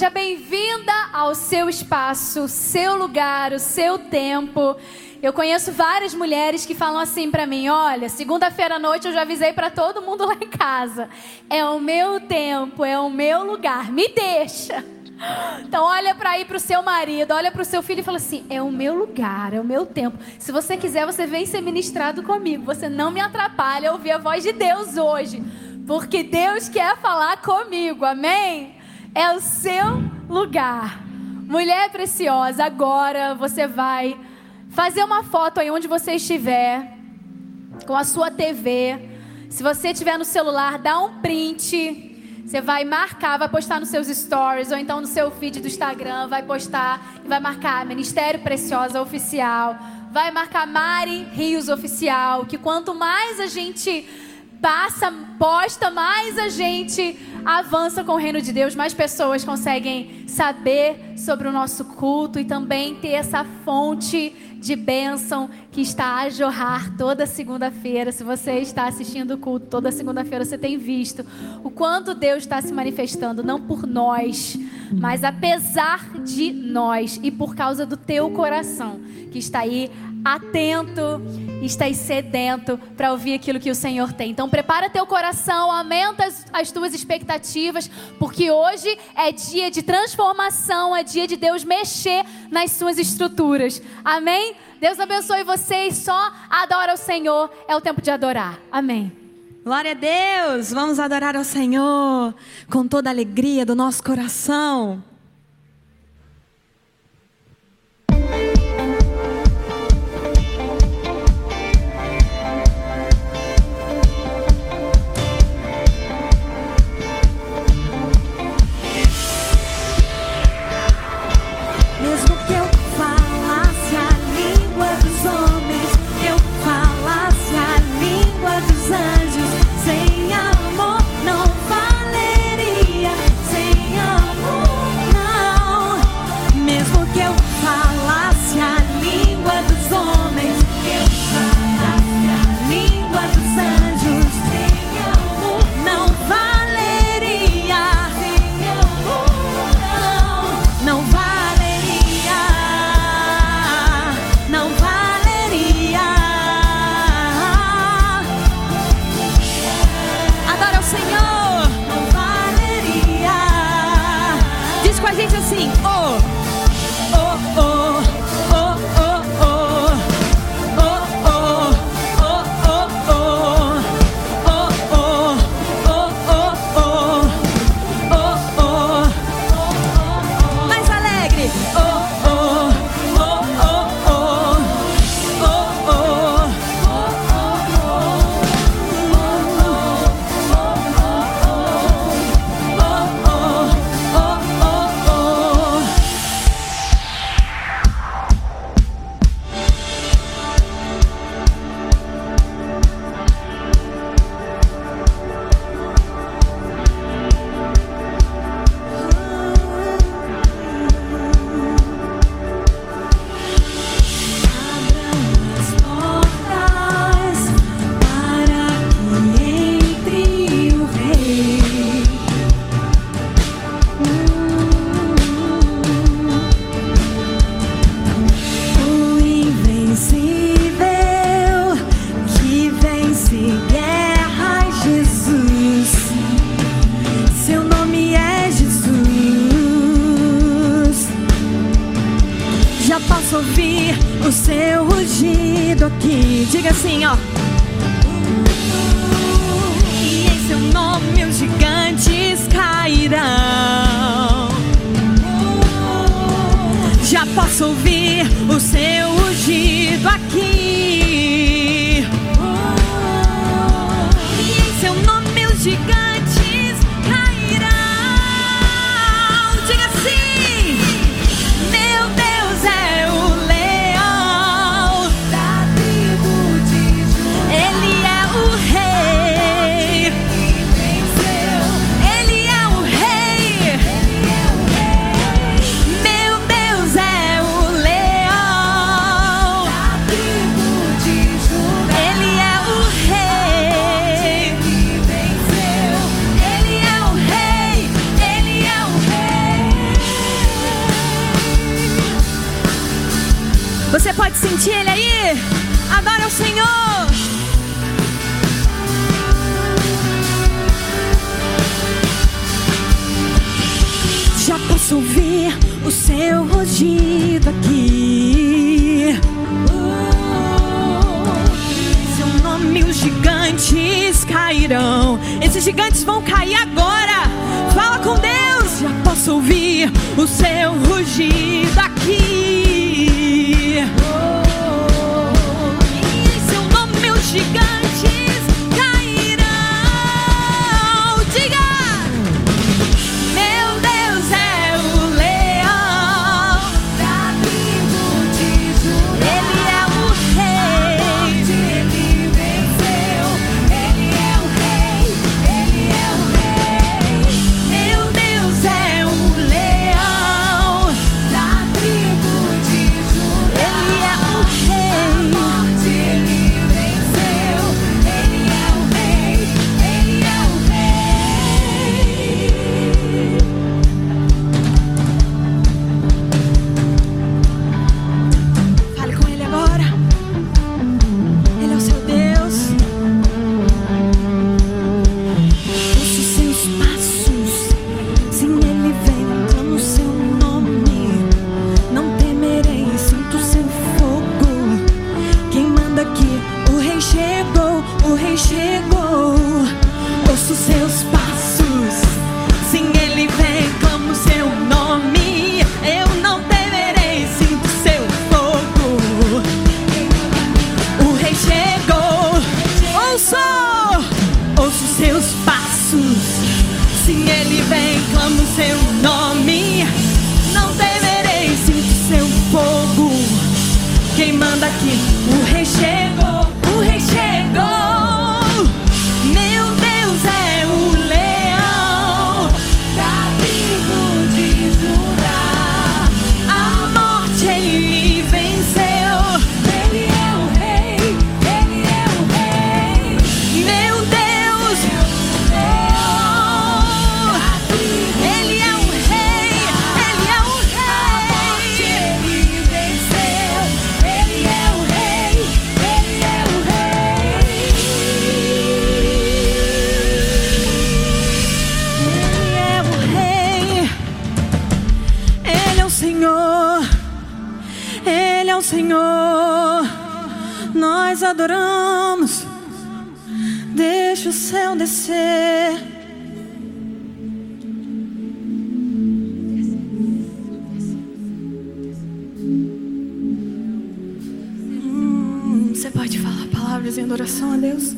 Seja bem-vinda ao seu espaço, seu lugar, o seu tempo. Eu conheço várias mulheres que falam assim para mim: olha, segunda-feira à noite eu já avisei para todo mundo lá em casa. É o meu tempo, é o meu lugar, me deixa. Então olha para ir para o seu marido, olha para o seu filho e fala assim: é o meu lugar, é o meu tempo. Se você quiser, você vem ser ministrado comigo. Você não me atrapalha a ouvir a voz de Deus hoje, porque Deus quer falar comigo. Amém? É o seu lugar. Mulher preciosa, agora você vai fazer uma foto aí onde você estiver, com a sua TV. Se você estiver no celular, dá um print. Você vai marcar, vai postar nos seus stories ou então no seu feed do Instagram, vai postar e vai marcar Ministério Preciosa Oficial, vai marcar Mari Rios Oficial, que quanto mais a gente passa, posta, mais a gente avança com o reino de Deus, mais pessoas conseguem saber sobre o nosso culto e também ter essa fonte de bênção que está a jorrar toda segunda-feira. Se você está assistindo o culto toda segunda-feira, você tem visto o quanto Deus está se manifestando, não por nós, mas apesar de nós e por causa do teu coração que está aí atento, estás sedento para ouvir aquilo que o Senhor tem. Então prepara teu coração, aumenta as, as, tuas expectativas, porque hoje é dia de transformação, é dia de Deus mexer nas suas estruturas. Amém? Deus abençoe vocês, só adora o Senhor, é o tempo de adorar. Amém. Glória a Deus, vamos adorar ao Senhor com toda a alegria do nosso coração. gigantes cairão. Esses gigantes vão cair agora. Fala com Deus, já posso ouvir o seu rugido aqui. pode falar palavras em adoração a Deus.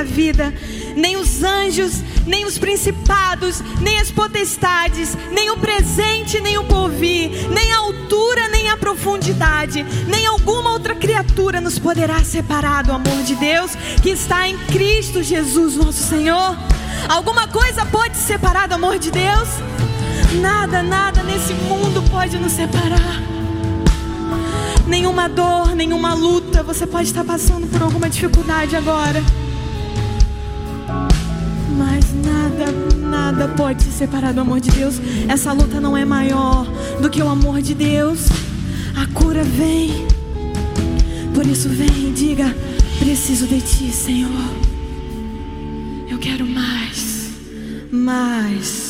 Morte, nem a vida, nem os anjos, nem os principados, nem as potestades, nem o presente, nem o porvir, nem a altura, nem a profundidade, nem alguma outra criatura nos poderá separar do amor de Deus que está em Cristo Jesus, nosso Senhor. Alguma coisa pode separar do amor de Deus? Nada, nada nesse mundo pode nos separar. Nenhuma dor, nenhuma luta. Você pode estar passando por alguma dificuldade agora. Pode se separar do amor de Deus. Essa luta não é maior do que o amor de Deus. A cura vem. Por isso, vem e diga: Preciso de ti, Senhor. Eu quero mais, mais.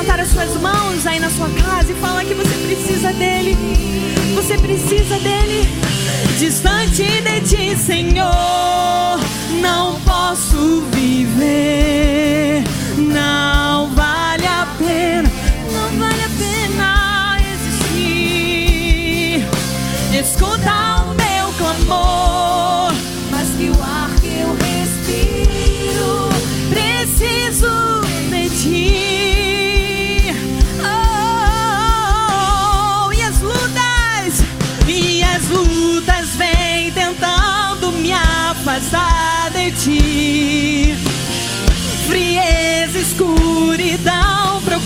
levantar as suas mãos aí na sua casa e falar que você precisa dele. Você precisa dele. Distante de ti, Senhor, não posso viver. Não vale a pena.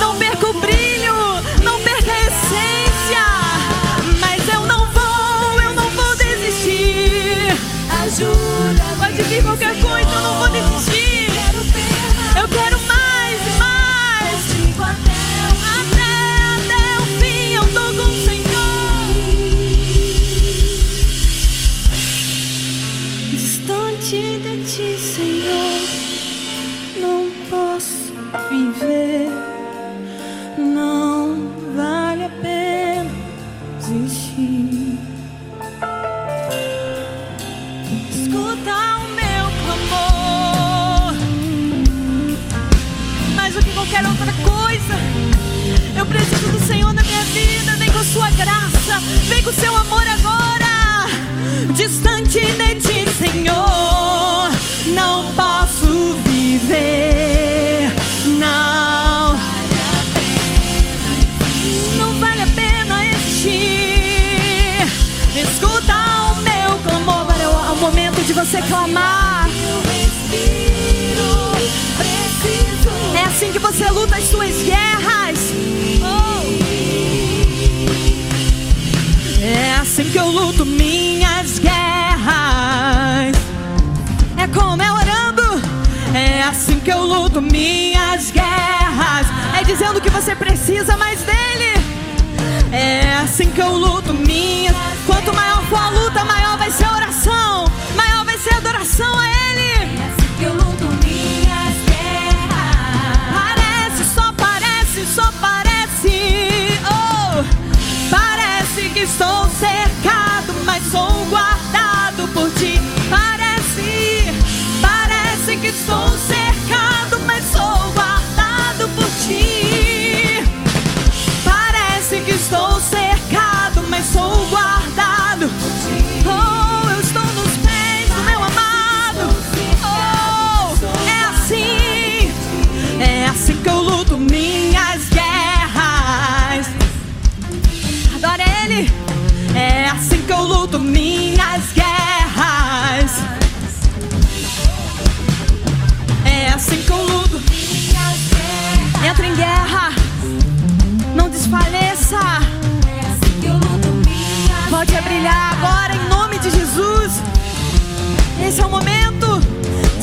Não perca o brilho, não perca a essência. Mas eu não vou, eu não vou desistir. Ajuda. Pode vir qualquer você luta as suas guerras. É assim que eu luto minhas guerras. É como é orando. É assim que eu luto minhas guerras. É dizendo que você precisa mais dele. É assim que eu luto minhas. Quanto maior for a luta, maior vai ser a oração. Maior vai ser a adoração a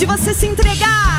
de você se entregar.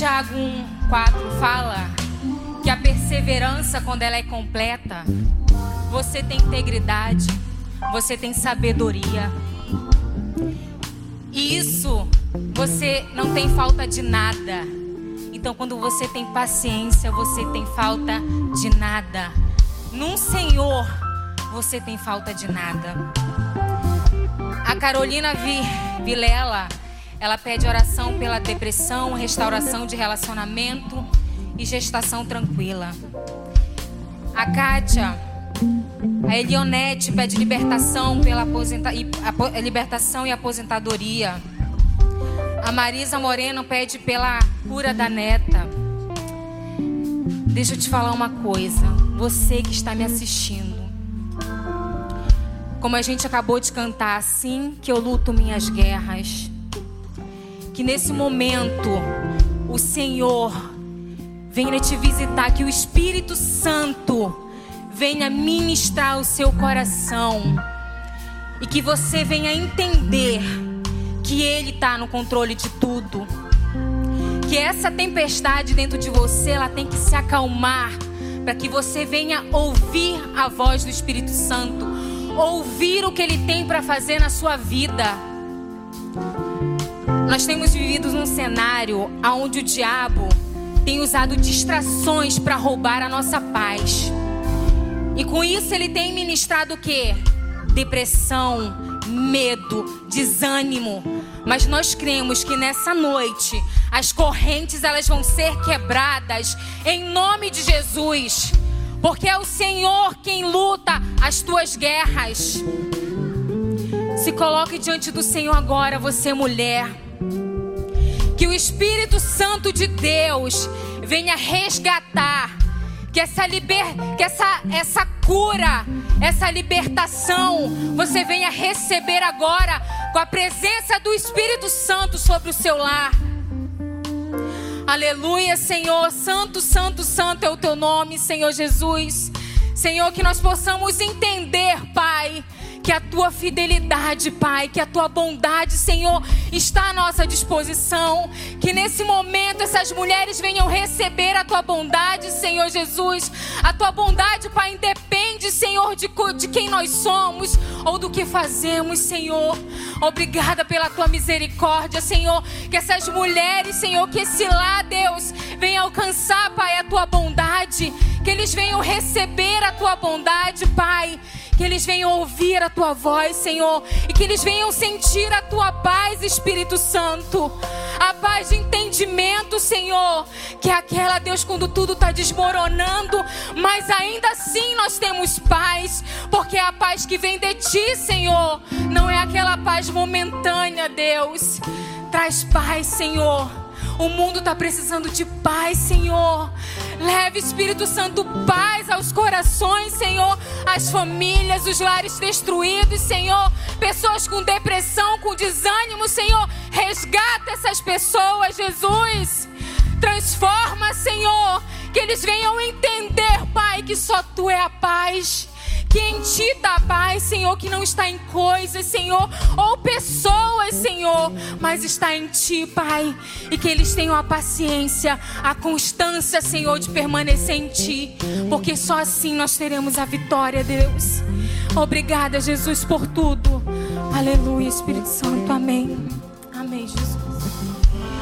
Tiago 1, 4 fala que a perseverança, quando ela é completa, você tem integridade, você tem sabedoria. E isso você não tem falta de nada. Então, quando você tem paciência, você tem falta de nada. Num Senhor, você tem falta de nada. A Carolina Vi- Vilela, ela pede oração pela depressão, restauração de relacionamento e gestação tranquila. A Kátia, a Elionete pede libertação pela aposenta, apo- libertação e aposentadoria. A Marisa Moreno pede pela cura da neta. Deixa eu te falar uma coisa, você que está me assistindo. Como a gente acabou de cantar, assim que eu luto minhas guerras. Que nesse momento o Senhor venha te visitar, que o Espírito Santo venha ministrar o seu coração e que você venha entender que Ele está no controle de tudo. Que essa tempestade dentro de você, ela tem que se acalmar para que você venha ouvir a voz do Espírito Santo, ouvir o que Ele tem para fazer na sua vida. Nós temos vivido num cenário onde o diabo tem usado distrações para roubar a nossa paz. E com isso ele tem ministrado o quê? Depressão, medo, desânimo. Mas nós cremos que nessa noite as correntes elas vão ser quebradas em nome de Jesus. Porque é o Senhor quem luta as tuas guerras. Se coloque diante do Senhor agora, você mulher. Que o Espírito Santo de Deus venha resgatar que essa liber, que essa essa cura, essa libertação, você venha receber agora com a presença do Espírito Santo sobre o seu lar. Aleluia, Senhor. Santo, santo, santo é o teu nome, Senhor Jesus. Senhor, que nós possamos entender, Pai que a tua fidelidade, Pai, que a tua bondade, Senhor, está à nossa disposição. Que nesse momento essas mulheres venham receber a tua bondade, Senhor Jesus. A tua bondade, Pai, independe, Senhor, de, de quem nós somos ou do que fazemos, Senhor. Obrigada pela tua misericórdia, Senhor. Que essas mulheres, Senhor, que esse lá, Deus, venha alcançar, Pai, a tua bondade. Que eles venham receber a tua bondade, Pai que eles venham ouvir a tua voz, Senhor, e que eles venham sentir a tua paz, Espírito Santo. A paz de entendimento, Senhor, que é aquela, Deus, quando tudo está desmoronando, mas ainda assim nós temos paz, porque é a paz que vem de ti, Senhor, não é aquela paz momentânea, Deus. Traz paz, Senhor. O mundo está precisando de paz, Senhor. Leve, Espírito Santo, paz aos corações, Senhor. As famílias, os lares destruídos, Senhor. Pessoas com depressão, com desânimo, Senhor. Resgata essas pessoas, Jesus. Transforma, Senhor. Que eles venham entender, Pai, que só Tu é a paz que em ti dá paz, Senhor, que não está em coisas, Senhor, ou pessoas, Senhor, mas está em ti, Pai, e que eles tenham a paciência, a constância, Senhor, de permanecer em ti, porque só assim nós teremos a vitória, Deus. Obrigada, Jesus, por tudo. Aleluia, Espírito Santo. Amém. Amém, Jesus.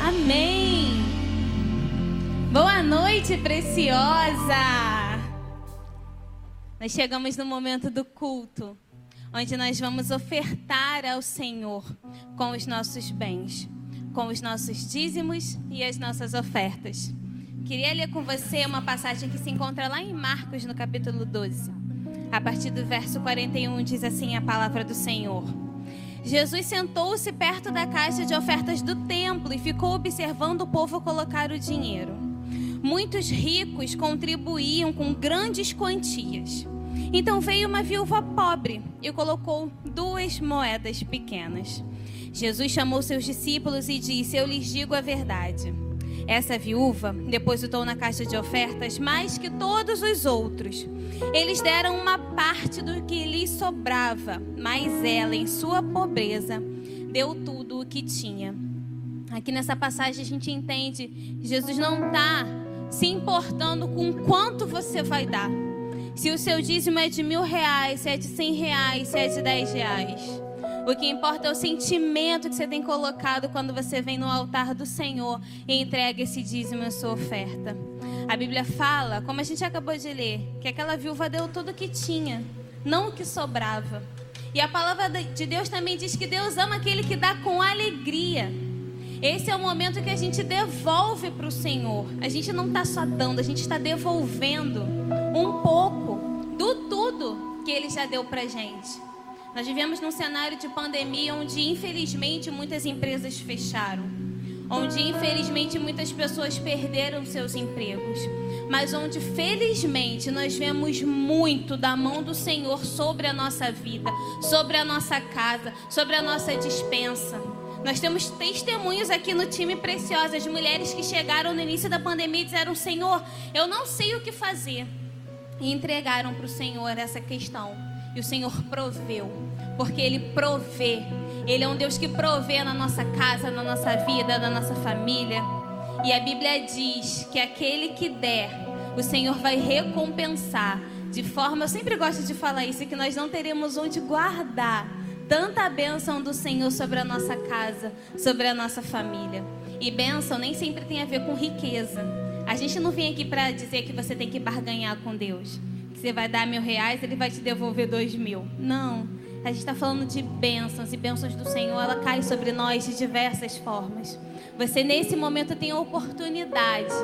Amém. Boa noite, preciosa. Nós chegamos no momento do culto, onde nós vamos ofertar ao Senhor com os nossos bens, com os nossos dízimos e as nossas ofertas. Queria ler com você uma passagem que se encontra lá em Marcos, no capítulo 12. A partir do verso 41 diz assim a palavra do Senhor. Jesus sentou-se perto da caixa de ofertas do templo e ficou observando o povo colocar o dinheiro. Muitos ricos contribuíam com grandes quantias. Então veio uma viúva pobre e colocou duas moedas pequenas. Jesus chamou seus discípulos e disse: Eu lhes digo a verdade. Essa viúva depositou na caixa de ofertas mais que todos os outros. Eles deram uma parte do que lhes sobrava, mas ela, em sua pobreza, deu tudo o que tinha. Aqui nessa passagem a gente entende Jesus não está se importando com quanto você vai dar. Se o seu dízimo é de mil reais, se é de cem reais, se é de dez reais. O que importa é o sentimento que você tem colocado quando você vem no altar do Senhor e entrega esse dízimo a sua oferta. A Bíblia fala, como a gente acabou de ler, que aquela viúva deu tudo o que tinha, não o que sobrava. E a palavra de Deus também diz que Deus ama aquele que dá com alegria. Esse é o momento que a gente devolve para o Senhor. A gente não está só dando, a gente está devolvendo um pouco do tudo que Ele já deu para gente. Nós vivemos num cenário de pandemia onde, infelizmente, muitas empresas fecharam, onde, infelizmente, muitas pessoas perderam seus empregos, mas onde, felizmente, nós vemos muito da mão do Senhor sobre a nossa vida, sobre a nossa casa, sobre a nossa dispensa. Nós temos testemunhos aqui no time Preciosas, mulheres que chegaram no início da pandemia e disseram: Senhor, eu não sei o que fazer. e entregaram para o Senhor essa questão. E o Senhor proveu, porque Ele provê. Ele é um Deus que provê na nossa casa, na nossa vida, na nossa família. E a Bíblia diz que aquele que der, o Senhor vai recompensar. De forma, eu sempre gosto de falar isso, que nós não teremos onde guardar tanta bênção do Senhor sobre a nossa casa, sobre a nossa família. E bênção nem sempre tem a ver com riqueza. A gente não vem aqui para dizer que você tem que barganhar com Deus. Que você vai dar mil reais, ele vai te devolver dois mil. Não. A gente está falando de bênçãos e bênçãos do Senhor, ela cai sobre nós de diversas formas. Você nesse momento tem a oportunidade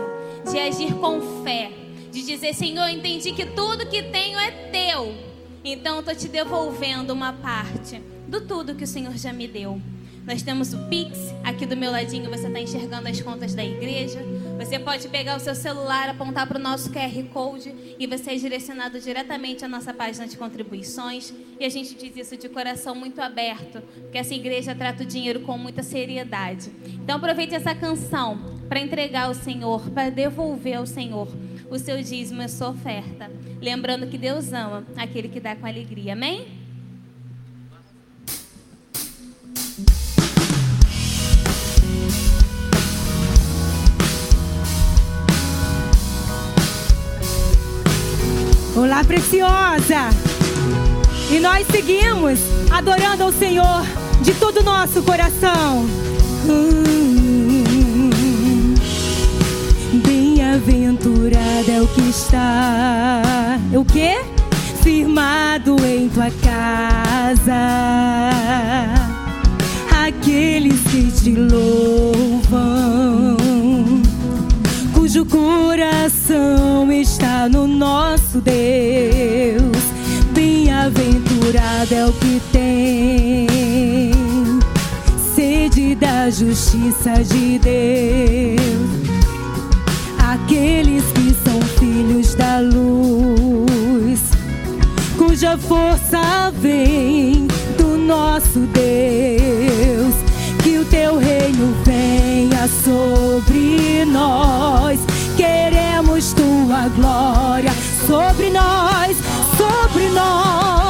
de agir com fé, de dizer: Senhor, entendi que tudo que tenho é teu. Então estou te devolvendo uma parte do tudo que o Senhor já me deu. Nós temos o Pix, aqui do meu ladinho você está enxergando as contas da igreja. Você pode pegar o seu celular, apontar para o nosso QR Code e você é direcionado diretamente à nossa página de contribuições. E a gente diz isso de coração muito aberto, porque essa igreja trata o dinheiro com muita seriedade. Então aproveite essa canção para entregar ao Senhor, para devolver ao Senhor o seu dízimo e a sua oferta. Lembrando que Deus ama aquele que dá com alegria. Amém? Olá, preciosa! E nós seguimos adorando ao Senhor de todo o nosso coração. Hum, Bem-aventurada é o que está. O quê? Firmado em tua casa. Aqueles que te louvam cujo coração está no nosso Deus. Bem-aventurado é o que tem sede da justiça de Deus. Aqueles que são filhos da luz, cuja força vem do nosso Deus que o teu reino venha sobre nós. Tua glória sobre nós, sobre nós.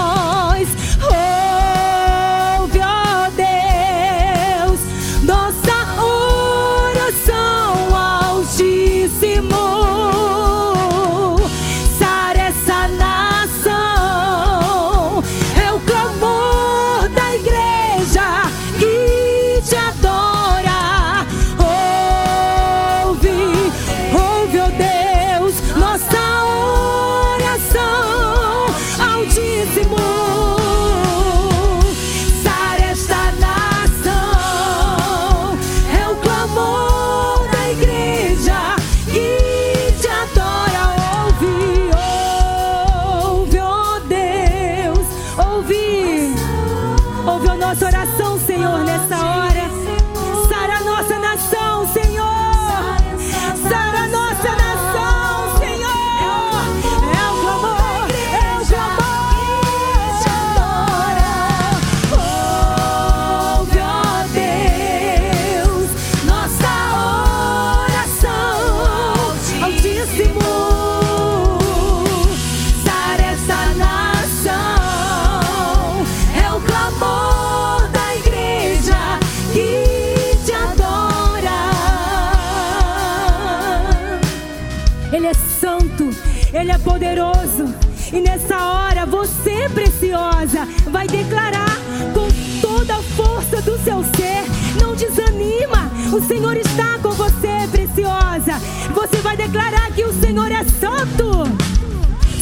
Poderoso. E nessa hora você, preciosa, vai declarar com toda a força do seu ser: não desanima, o Senhor está com você, preciosa. Você vai declarar que o Senhor é santo.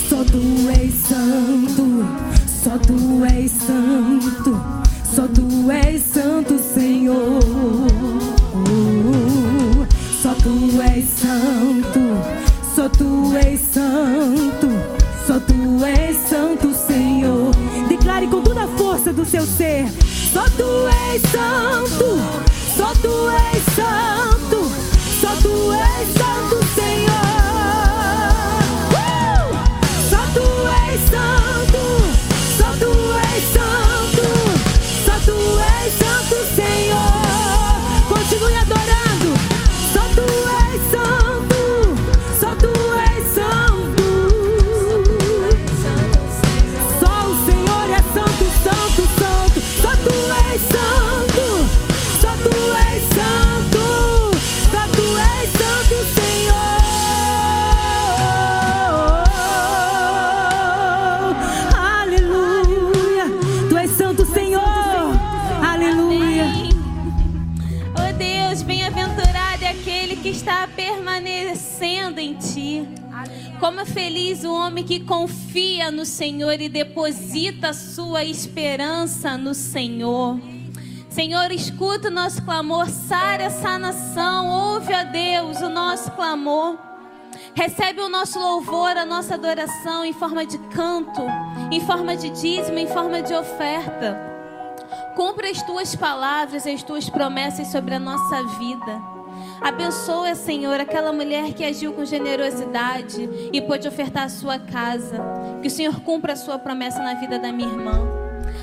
Só tu és santo, só tu és santo, só tu és santo, Senhor. Só tu és santo, só tu és santo, seu ser: Só tu és santo, só tu és feliz o homem que confia no Senhor e deposita sua esperança no Senhor. Senhor, escuta o nosso clamor, sara essa nação, ouve a Deus o nosso clamor. Recebe o nosso louvor, a nossa adoração em forma de canto, em forma de dízimo, em forma de oferta. Cumpra as tuas palavras, as tuas promessas sobre a nossa vida. Abençoa, Senhor, aquela mulher que agiu com generosidade e pôde ofertar a sua casa. Que o Senhor cumpra a sua promessa na vida da minha irmã.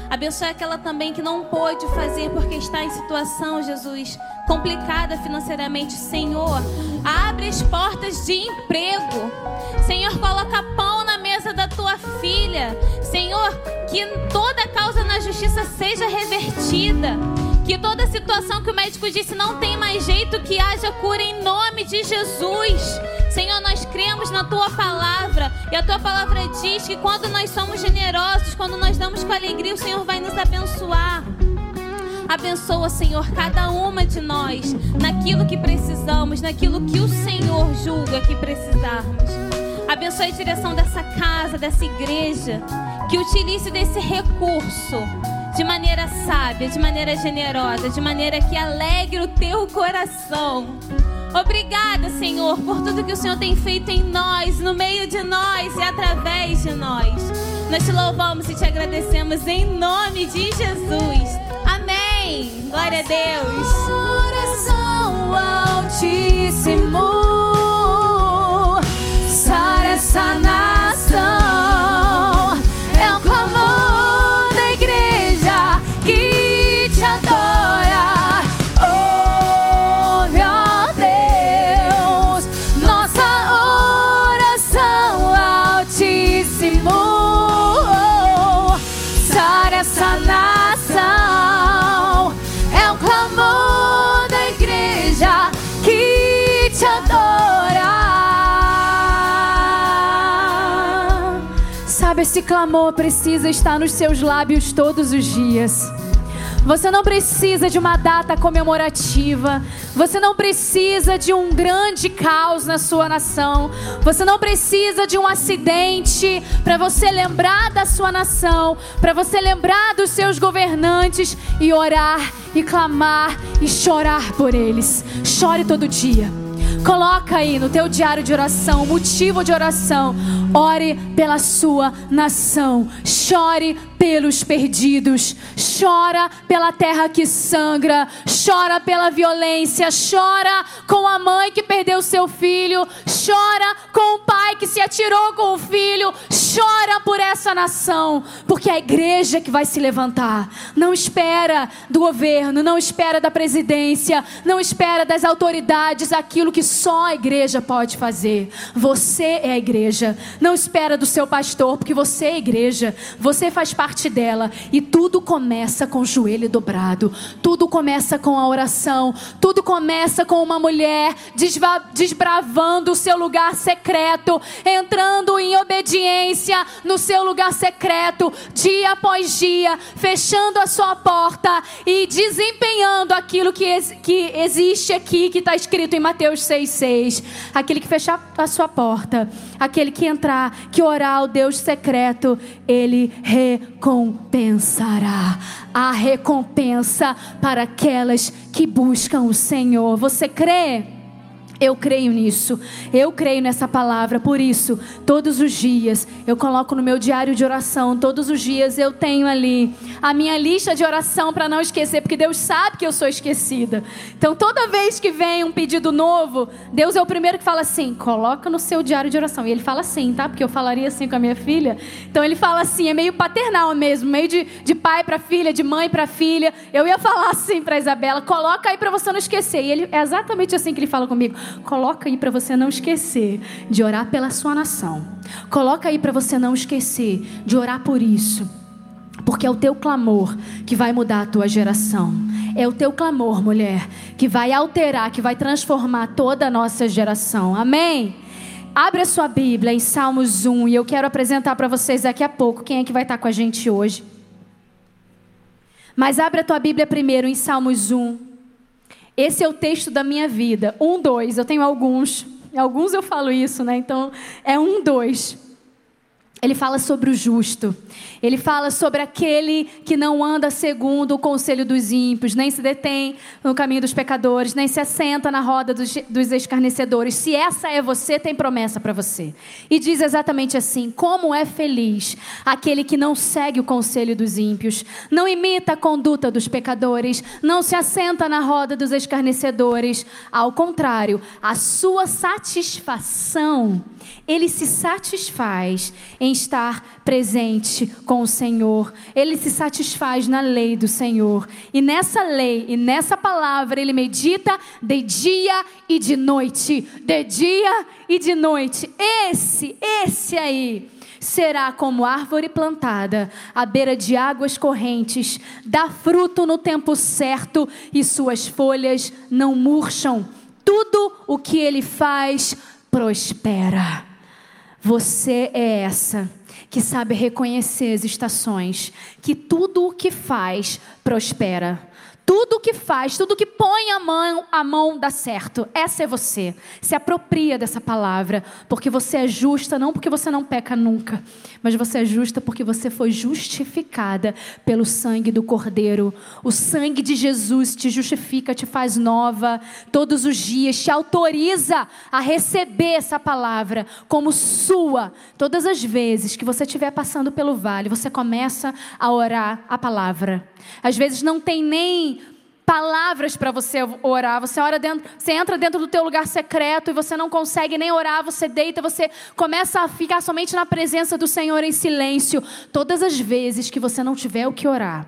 Abençoe aquela também que não pôde fazer porque está em situação, Jesus, complicada financeiramente. Senhor, abre as portas de emprego. Senhor, coloca pão na mesa da tua filha. Senhor, que toda causa na justiça seja revertida. Que toda situação que o médico disse não tem mais jeito, que haja cura em nome de Jesus. Senhor, nós cremos na tua palavra. E a tua palavra diz que quando nós somos generosos, quando nós damos com alegria, o Senhor vai nos abençoar. Abençoa, Senhor, cada uma de nós naquilo que precisamos, naquilo que o Senhor julga que precisarmos. Abençoe a direção dessa casa, dessa igreja, que utilize desse recurso de maneira sábia, de maneira generosa, de maneira que alegre o teu coração. Obrigada, Senhor, por tudo que o Senhor tem feito em nós, no meio de nós e através de nós. Nós te louvamos e te agradecemos em nome de Jesus. Amém. Glória a Deus. Coração altíssimo, sara essa clamor precisa estar nos seus lábios todos os dias. Você não precisa de uma data comemorativa. Você não precisa de um grande caos na sua nação. Você não precisa de um acidente para você lembrar da sua nação, para você lembrar dos seus governantes e orar e clamar e chorar por eles. Chore todo dia. Coloca aí no teu diário de oração, motivo de oração. Ore pela sua nação. Chore pelos perdidos. Chora pela terra que sangra. Chora pela violência. Chora com a mãe que perdeu seu filho. Chora com o pai que se atirou com o filho. Chora por essa nação, porque é a igreja que vai se levantar. Não espera do governo, não espera da presidência, não espera das autoridades aquilo que só a igreja pode fazer. Você é a igreja. Não espera do seu pastor, porque você é a igreja. Você faz parte dela e tudo começa com o joelho dobrado. Tudo começa com a oração. Tudo começa com uma mulher desbravando o seu lugar secreto, entrando em obediência no seu lugar secreto, dia após dia, fechando a sua porta e desempenhando aquilo que, ex- que existe aqui, que está escrito em Mateus 6,6. Aquele que fechar a sua porta, aquele que entrar, que orar ao Deus secreto, ele recompensará. A recompensa para aquelas que buscam o Senhor. Você crê? Eu creio nisso, eu creio nessa palavra, por isso, todos os dias eu coloco no meu diário de oração, todos os dias eu tenho ali a minha lista de oração para não esquecer, porque Deus sabe que eu sou esquecida. Então, toda vez que vem um pedido novo, Deus é o primeiro que fala assim: coloca no seu diário de oração. E ele fala assim, tá? Porque eu falaria assim com a minha filha. Então, ele fala assim, é meio paternal mesmo, meio de, de pai para filha, de mãe para filha. Eu ia falar assim para Isabela: coloca aí para você não esquecer. E ele é exatamente assim que ele fala comigo. Coloca aí para você não esquecer de orar pela sua nação. Coloca aí para você não esquecer de orar por isso. Porque é o teu clamor que vai mudar a tua geração. É o teu clamor, mulher, que vai alterar, que vai transformar toda a nossa geração. Amém? Abre a sua Bíblia em Salmos 1 e eu quero apresentar para vocês daqui a pouco quem é que vai estar com a gente hoje. Mas abre a tua Bíblia primeiro em Salmos 1. Esse é o texto da minha vida. Um, dois, eu tenho alguns. Alguns eu falo isso, né? Então é um, dois. Ele fala sobre o justo. Ele fala sobre aquele que não anda segundo o conselho dos ímpios, nem se detém no caminho dos pecadores, nem se assenta na roda dos, dos escarnecedores. Se essa é você, tem promessa para você. E diz exatamente assim: Como é feliz aquele que não segue o conselho dos ímpios, não imita a conduta dos pecadores, não se assenta na roda dos escarnecedores. Ao contrário, a sua satisfação, ele se satisfaz em estar presente com o Senhor. Ele se satisfaz na lei do Senhor. E nessa lei e nessa palavra ele medita de dia e de noite. De dia e de noite. Esse, esse aí será como árvore plantada à beira de águas correntes, dá fruto no tempo certo e suas folhas não murcham. Tudo o que ele faz prospera. Você é essa que sabe reconhecer as estações, que tudo o que faz prospera. Tudo que faz, tudo que põe a mão, a mão dá certo. Essa é você. Se apropria dessa palavra, porque você é justa, não porque você não peca nunca, mas você é justa porque você foi justificada pelo sangue do Cordeiro. O sangue de Jesus te justifica, te faz nova todos os dias, te autoriza a receber essa palavra como sua. Todas as vezes que você estiver passando pelo vale, você começa a orar a palavra. Às vezes não tem nem palavras para você orar. Você ora dentro, você entra dentro do teu lugar secreto e você não consegue nem orar, você deita, você começa a ficar somente na presença do Senhor em silêncio. Todas as vezes que você não tiver o que orar,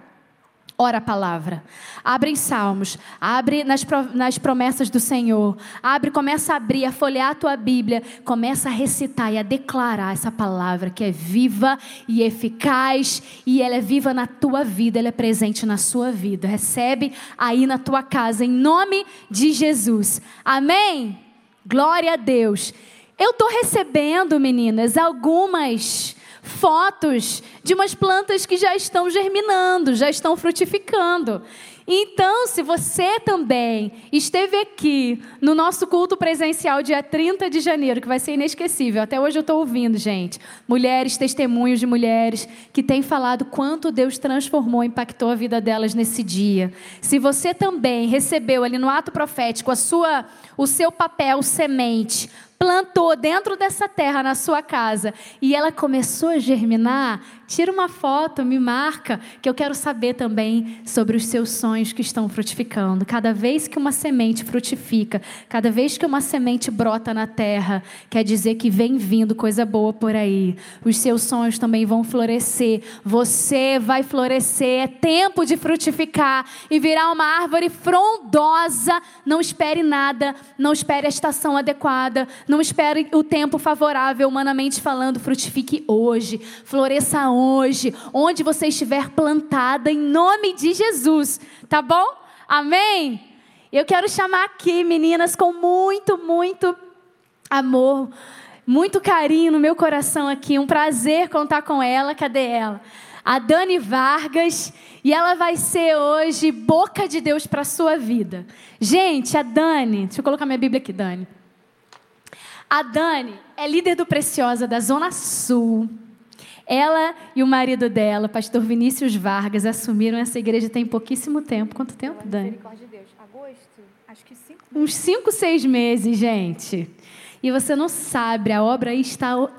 ora a palavra. Abre em Salmos, abre nas, nas promessas do Senhor. Abre, começa a abrir, a folhear a tua Bíblia. Começa a recitar e a declarar essa palavra que é viva e eficaz. E ela é viva na tua vida, ela é presente na sua vida. Recebe aí na tua casa, em nome de Jesus. Amém? Glória a Deus. Eu estou recebendo, meninas, algumas fotos de umas plantas que já estão germinando, já estão frutificando. Então, se você também esteve aqui no nosso culto presencial dia 30 de janeiro, que vai ser inesquecível, até hoje eu estou ouvindo, gente, mulheres, testemunhos de mulheres que têm falado quanto Deus transformou, impactou a vida delas nesse dia. Se você também recebeu ali no ato profético a sua, o seu papel semente plantou dentro dessa terra na sua casa e ela começou a germinar, tira uma foto, me marca, que eu quero saber também sobre os seus sonhos que estão frutificando. Cada vez que uma semente frutifica, cada vez que uma semente brota na terra, quer dizer que vem vindo coisa boa por aí. Os seus sonhos também vão florescer. Você vai florescer. É tempo de frutificar e virar uma árvore frondosa. Não espere nada, não espere a estação adequada não espere o tempo favorável, humanamente falando. Frutifique hoje, floresça hoje, onde você estiver plantada, em nome de Jesus. Tá bom? Amém? Eu quero chamar aqui, meninas, com muito, muito amor, muito carinho no meu coração aqui. Um prazer contar com ela. Cadê ela? A Dani Vargas. E ela vai ser hoje boca de Deus para a sua vida. Gente, a Dani, deixa eu colocar minha Bíblia aqui, Dani. A Dani é líder do Preciosa da Zona Sul. Ela e o marido dela, pastor Vinícius Vargas, assumiram essa igreja tem pouquíssimo tempo. Quanto tempo, Dani? De Deus. Agosto? Acho que cinco Uns cinco, seis meses, gente. E você não sabe a obra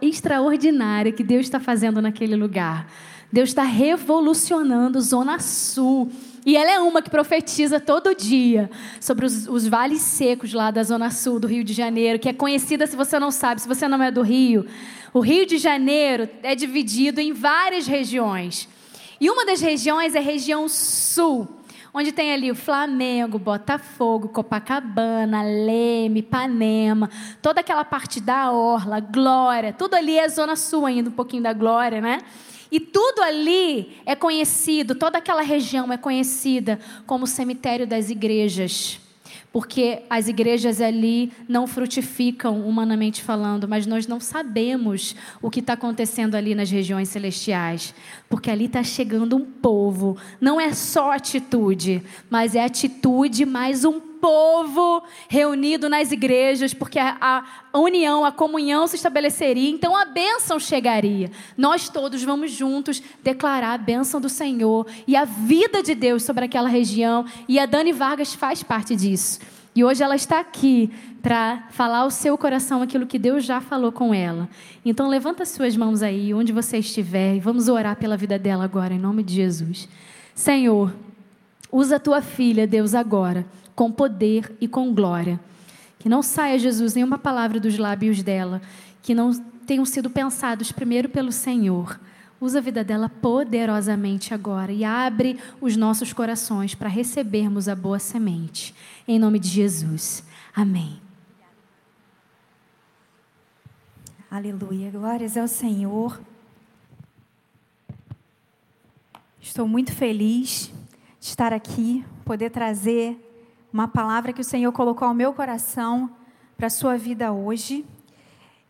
extraordinária que Deus está fazendo naquele lugar. Deus está revolucionando Zona Sul. E ela é uma que profetiza todo dia sobre os, os, vales secos lá da Zona Sul do Rio de Janeiro, que é conhecida, se você não sabe, se você não é do Rio. O Rio de Janeiro é dividido em várias regiões. E uma das regiões é a região sul, onde tem ali o Flamengo, Botafogo, Copacabana, Leme, Ipanema, toda aquela parte da Orla, Glória, tudo ali é Zona Sul ainda, um pouquinho da Glória, né? E tudo ali é conhecido, toda aquela região é conhecida como o cemitério das igrejas. Porque as igrejas ali não frutificam, humanamente falando, mas nós não sabemos o que está acontecendo ali nas regiões celestiais. Porque ali está chegando um povo. Não é só atitude, mas é atitude mais um povo reunido nas igrejas, porque a, união, a comunhão se estabeleceria, então a bênção chegaria. Nós todos vamos juntos declarar a bênção do Senhor e a vida de Deus sobre aquela região, e a Dani Vargas faz parte disso. E hoje ela está aqui para falar ao seu coração aquilo que Deus já falou com ela. Então levanta suas mãos aí, onde você estiver, e vamos orar pela vida dela agora, em nome de Jesus. Senhor, usa a tua filha, Deus, agora, com poder e com glória. Que não saia, Jesus, nenhuma palavra dos lábios dela, que não tenham sido pensados primeiro pelo Senhor. Usa a vida dela poderosamente agora e abre os nossos corações para recebermos a boa semente. Em nome de Jesus. Amém. Aleluia. Glórias ao Senhor. Estou muito feliz de estar aqui, poder trazer uma palavra que o Senhor colocou ao meu coração para a sua vida hoje.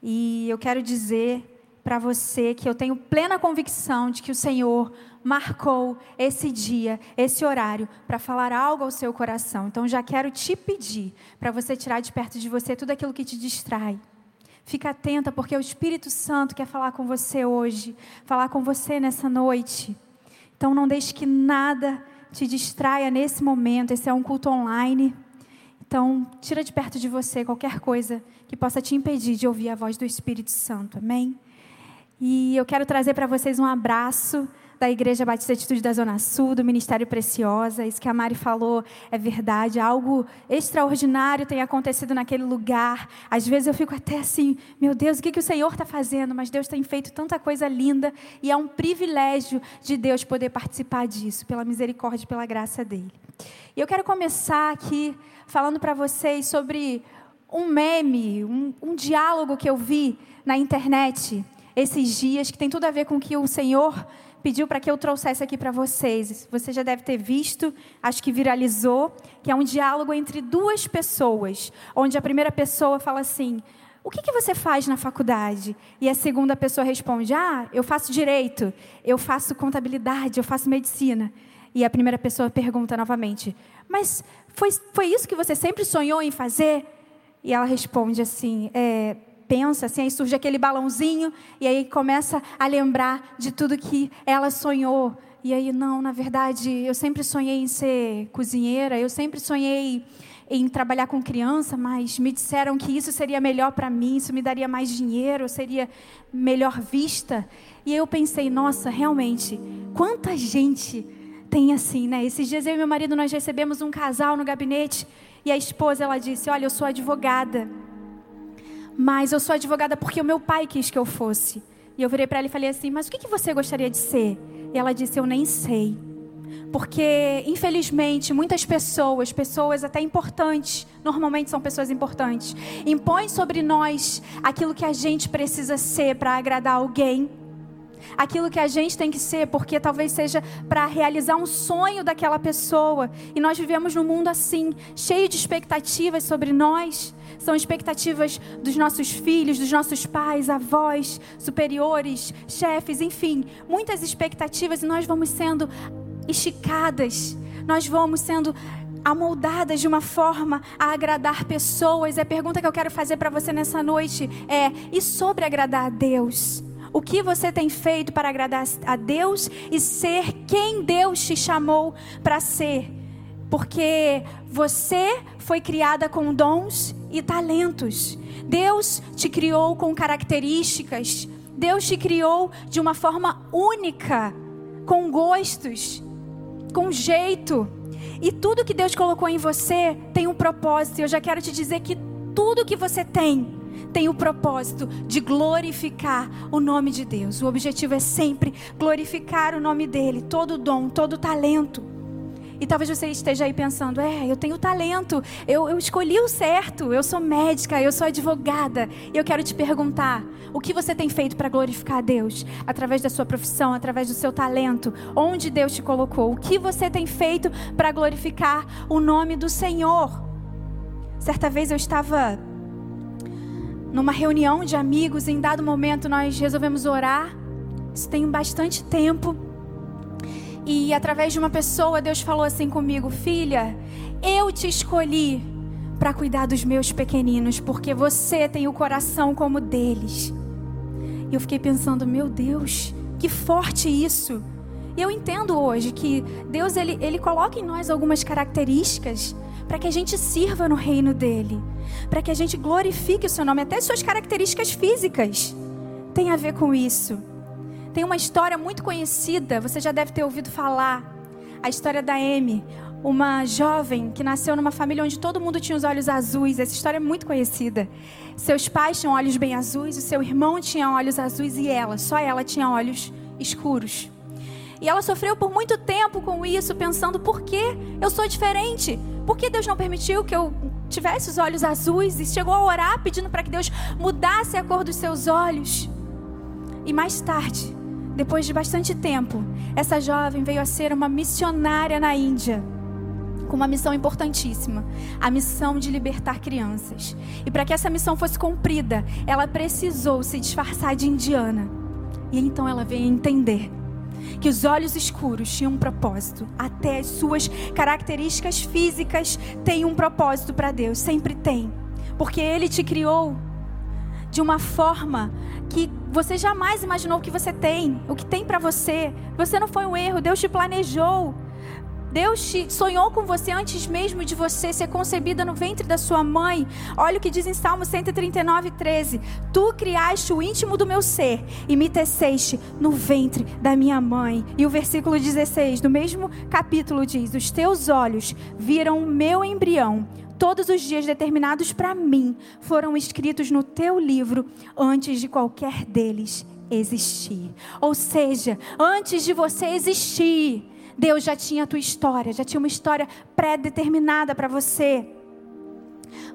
E eu quero dizer para você que eu tenho plena convicção de que o Senhor marcou esse dia, esse horário, para falar algo ao seu coração. Então já quero te pedir para você tirar de perto de você tudo aquilo que te distrai. Fica atenta, porque o Espírito Santo quer falar com você hoje, falar com você nessa noite. Então não deixe que nada te distraia nesse momento. Esse é um culto online. Então, tira de perto de você qualquer coisa que possa te impedir de ouvir a voz do Espírito Santo. Amém? E eu quero trazer para vocês um abraço da Igreja Batista Atitude da Zona Sul, do Ministério Preciosa. Isso que a Mari falou é verdade. Algo extraordinário tem acontecido naquele lugar. Às vezes eu fico até assim, meu Deus, o que, que o Senhor está fazendo? Mas Deus tem feito tanta coisa linda e é um privilégio de Deus poder participar disso, pela misericórdia e pela graça dele. E eu quero começar aqui falando para vocês sobre um meme, um, um diálogo que eu vi na internet esses dias, que tem tudo a ver com o que o Senhor pediu para que eu trouxesse aqui para vocês. Você já deve ter visto, acho que viralizou, que é um diálogo entre duas pessoas, onde a primeira pessoa fala assim: O que, que você faz na faculdade? E a segunda pessoa responde: Ah, eu faço direito, eu faço contabilidade, eu faço medicina. E a primeira pessoa pergunta novamente: Mas foi, foi isso que você sempre sonhou em fazer? E ela responde assim: é, pensa, assim, aí surge aquele balãozinho, e aí começa a lembrar de tudo que ela sonhou. E aí, não, na verdade, eu sempre sonhei em ser cozinheira, eu sempre sonhei em trabalhar com criança, mas me disseram que isso seria melhor para mim, isso me daria mais dinheiro, seria melhor vista. E eu pensei, nossa, realmente, quanta gente tem assim, né? Esses dias eu e meu marido nós recebemos um casal no gabinete e a esposa ela disse: "Olha, eu sou advogada mas eu sou advogada porque o meu pai quis que eu fosse. E eu virei para ela e falei assim: Mas o que, que você gostaria de ser? E ela disse: Eu nem sei. Porque, infelizmente, muitas pessoas, pessoas até importantes, normalmente são pessoas importantes, impõem sobre nós aquilo que a gente precisa ser para agradar alguém, aquilo que a gente tem que ser, porque talvez seja para realizar um sonho daquela pessoa. E nós vivemos num mundo assim, cheio de expectativas sobre nós são expectativas dos nossos filhos, dos nossos pais, avós, superiores, chefes, enfim, muitas expectativas e nós vamos sendo esticadas, nós vamos sendo amoldadas de uma forma a agradar pessoas. E a pergunta que eu quero fazer para você nessa noite é: e sobre agradar a Deus? O que você tem feito para agradar a Deus e ser quem Deus te chamou para ser? Porque você foi criada com dons e talentos. Deus te criou com características. Deus te criou de uma forma única, com gostos, com jeito. E tudo que Deus colocou em você tem um propósito. Eu já quero te dizer que tudo que você tem tem o propósito de glorificar o nome de Deus. O objetivo é sempre glorificar o nome dele, todo dom, todo talento. E talvez você esteja aí pensando: é, eu tenho talento, eu, eu escolhi o certo, eu sou médica, eu sou advogada. E eu quero te perguntar: o que você tem feito para glorificar a Deus? Através da sua profissão, através do seu talento, onde Deus te colocou? O que você tem feito para glorificar o nome do Senhor? Certa vez eu estava numa reunião de amigos, em dado momento nós resolvemos orar. Isso tem bastante tempo. E através de uma pessoa, Deus falou assim comigo: Filha, Eu te escolhi para cuidar dos meus pequeninos, porque você tem o coração como deles. E eu fiquei pensando, meu Deus, que forte isso. E eu entendo hoje que Deus ele, ele coloca em nós algumas características para que a gente sirva no reino dele, para que a gente glorifique o seu nome, até suas características físicas tem a ver com isso. Tem uma história muito conhecida, você já deve ter ouvido falar, a história da Amy, uma jovem que nasceu numa família onde todo mundo tinha os olhos azuis. Essa história é muito conhecida. Seus pais tinham olhos bem azuis, o seu irmão tinha olhos azuis e ela, só ela tinha olhos escuros. E ela sofreu por muito tempo com isso, pensando: por que eu sou diferente? Por que Deus não permitiu que eu tivesse os olhos azuis? E chegou a orar pedindo para que Deus mudasse a cor dos seus olhos. E mais tarde, depois de bastante tempo, essa jovem veio a ser uma missionária na Índia com uma missão importantíssima, a missão de libertar crianças. E para que essa missão fosse cumprida, ela precisou se disfarçar de indiana. E então ela veio entender que os olhos escuros tinham um propósito, até as suas características físicas têm um propósito para Deus, sempre tem. Porque ele te criou de uma forma que você jamais imaginou que você tem, o que tem para você. Você não foi um erro, Deus te planejou. Deus te sonhou com você antes mesmo de você ser concebida no ventre da sua mãe. Olha o que diz em Salmo 139, 13: Tu criaste o íntimo do meu ser e me teceste no ventre da minha mãe. E o versículo 16 do mesmo capítulo diz: Os teus olhos viram o meu embrião. Todos os dias determinados para mim foram escritos no teu livro antes de qualquer deles existir. Ou seja, antes de você existir, Deus já tinha a tua história, já tinha uma história pré-determinada para você.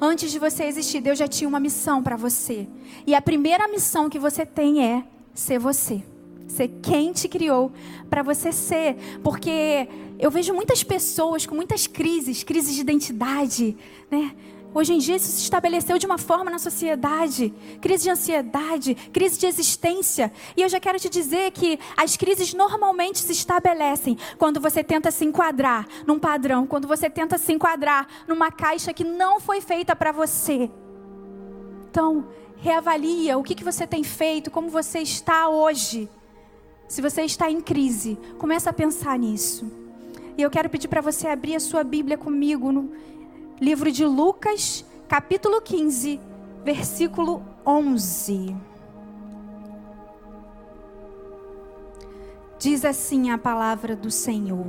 Antes de você existir, Deus já tinha uma missão para você. E a primeira missão que você tem é ser você. Ser quem te criou para você ser. Porque eu vejo muitas pessoas com muitas crises, crises de identidade, né? Hoje em dia isso se estabeleceu de uma forma na sociedade. Crise de ansiedade, crise de existência. E eu já quero te dizer que as crises normalmente se estabelecem quando você tenta se enquadrar num padrão, quando você tenta se enquadrar numa caixa que não foi feita para você. Então, reavalia o que, que você tem feito, como você está hoje. Se você está em crise, começa a pensar nisso. E eu quero pedir para você abrir a sua Bíblia comigo no livro de Lucas, capítulo 15, versículo 11. Diz assim a palavra do Senhor.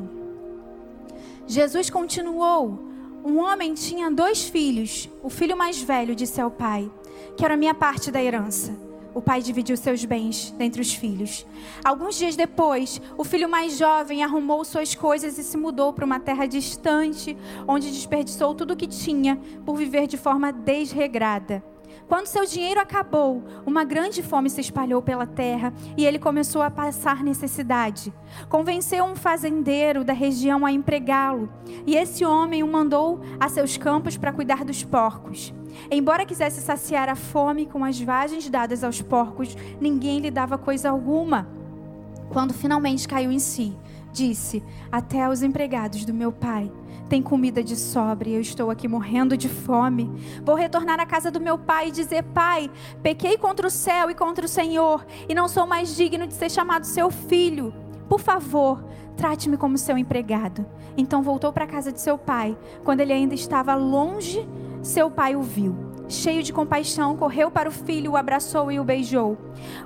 Jesus continuou: Um homem tinha dois filhos. O filho mais velho disse ao pai: Quero a minha parte da herança. O pai dividiu seus bens dentre os filhos. Alguns dias depois, o filho mais jovem arrumou suas coisas e se mudou para uma terra distante, onde desperdiçou tudo o que tinha por viver de forma desregrada. Quando seu dinheiro acabou, uma grande fome se espalhou pela terra e ele começou a passar necessidade. Convenceu um fazendeiro da região a empregá-lo, e esse homem o mandou a seus campos para cuidar dos porcos. Embora quisesse saciar a fome com as vagens dadas aos porcos, ninguém lhe dava coisa alguma. Quando finalmente caiu em si, disse: Até os empregados do meu pai têm comida de sobra e eu estou aqui morrendo de fome. Vou retornar à casa do meu pai e dizer: Pai, pequei contra o céu e contra o Senhor, e não sou mais digno de ser chamado seu filho. Por favor, trate-me como seu empregado. Então voltou para a casa de seu pai. Quando ele ainda estava longe seu pai o viu. Cheio de compaixão, correu para o filho, o abraçou e o beijou.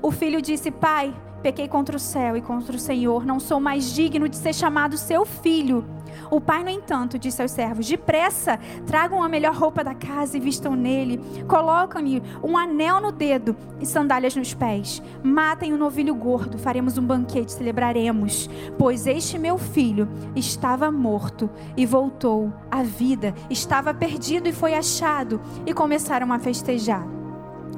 O filho disse: Pai, pequei contra o céu e contra o Senhor, não sou mais digno de ser chamado seu filho. O pai, no entanto, disse aos servos: Depressa, tragam a melhor roupa da casa e vistam nele. Colocam-lhe um anel no dedo e sandálias nos pés. Matem o um novilho gordo, faremos um banquete, celebraremos. Pois este meu filho estava morto e voltou à vida, estava perdido e foi achado. E começaram a festejar.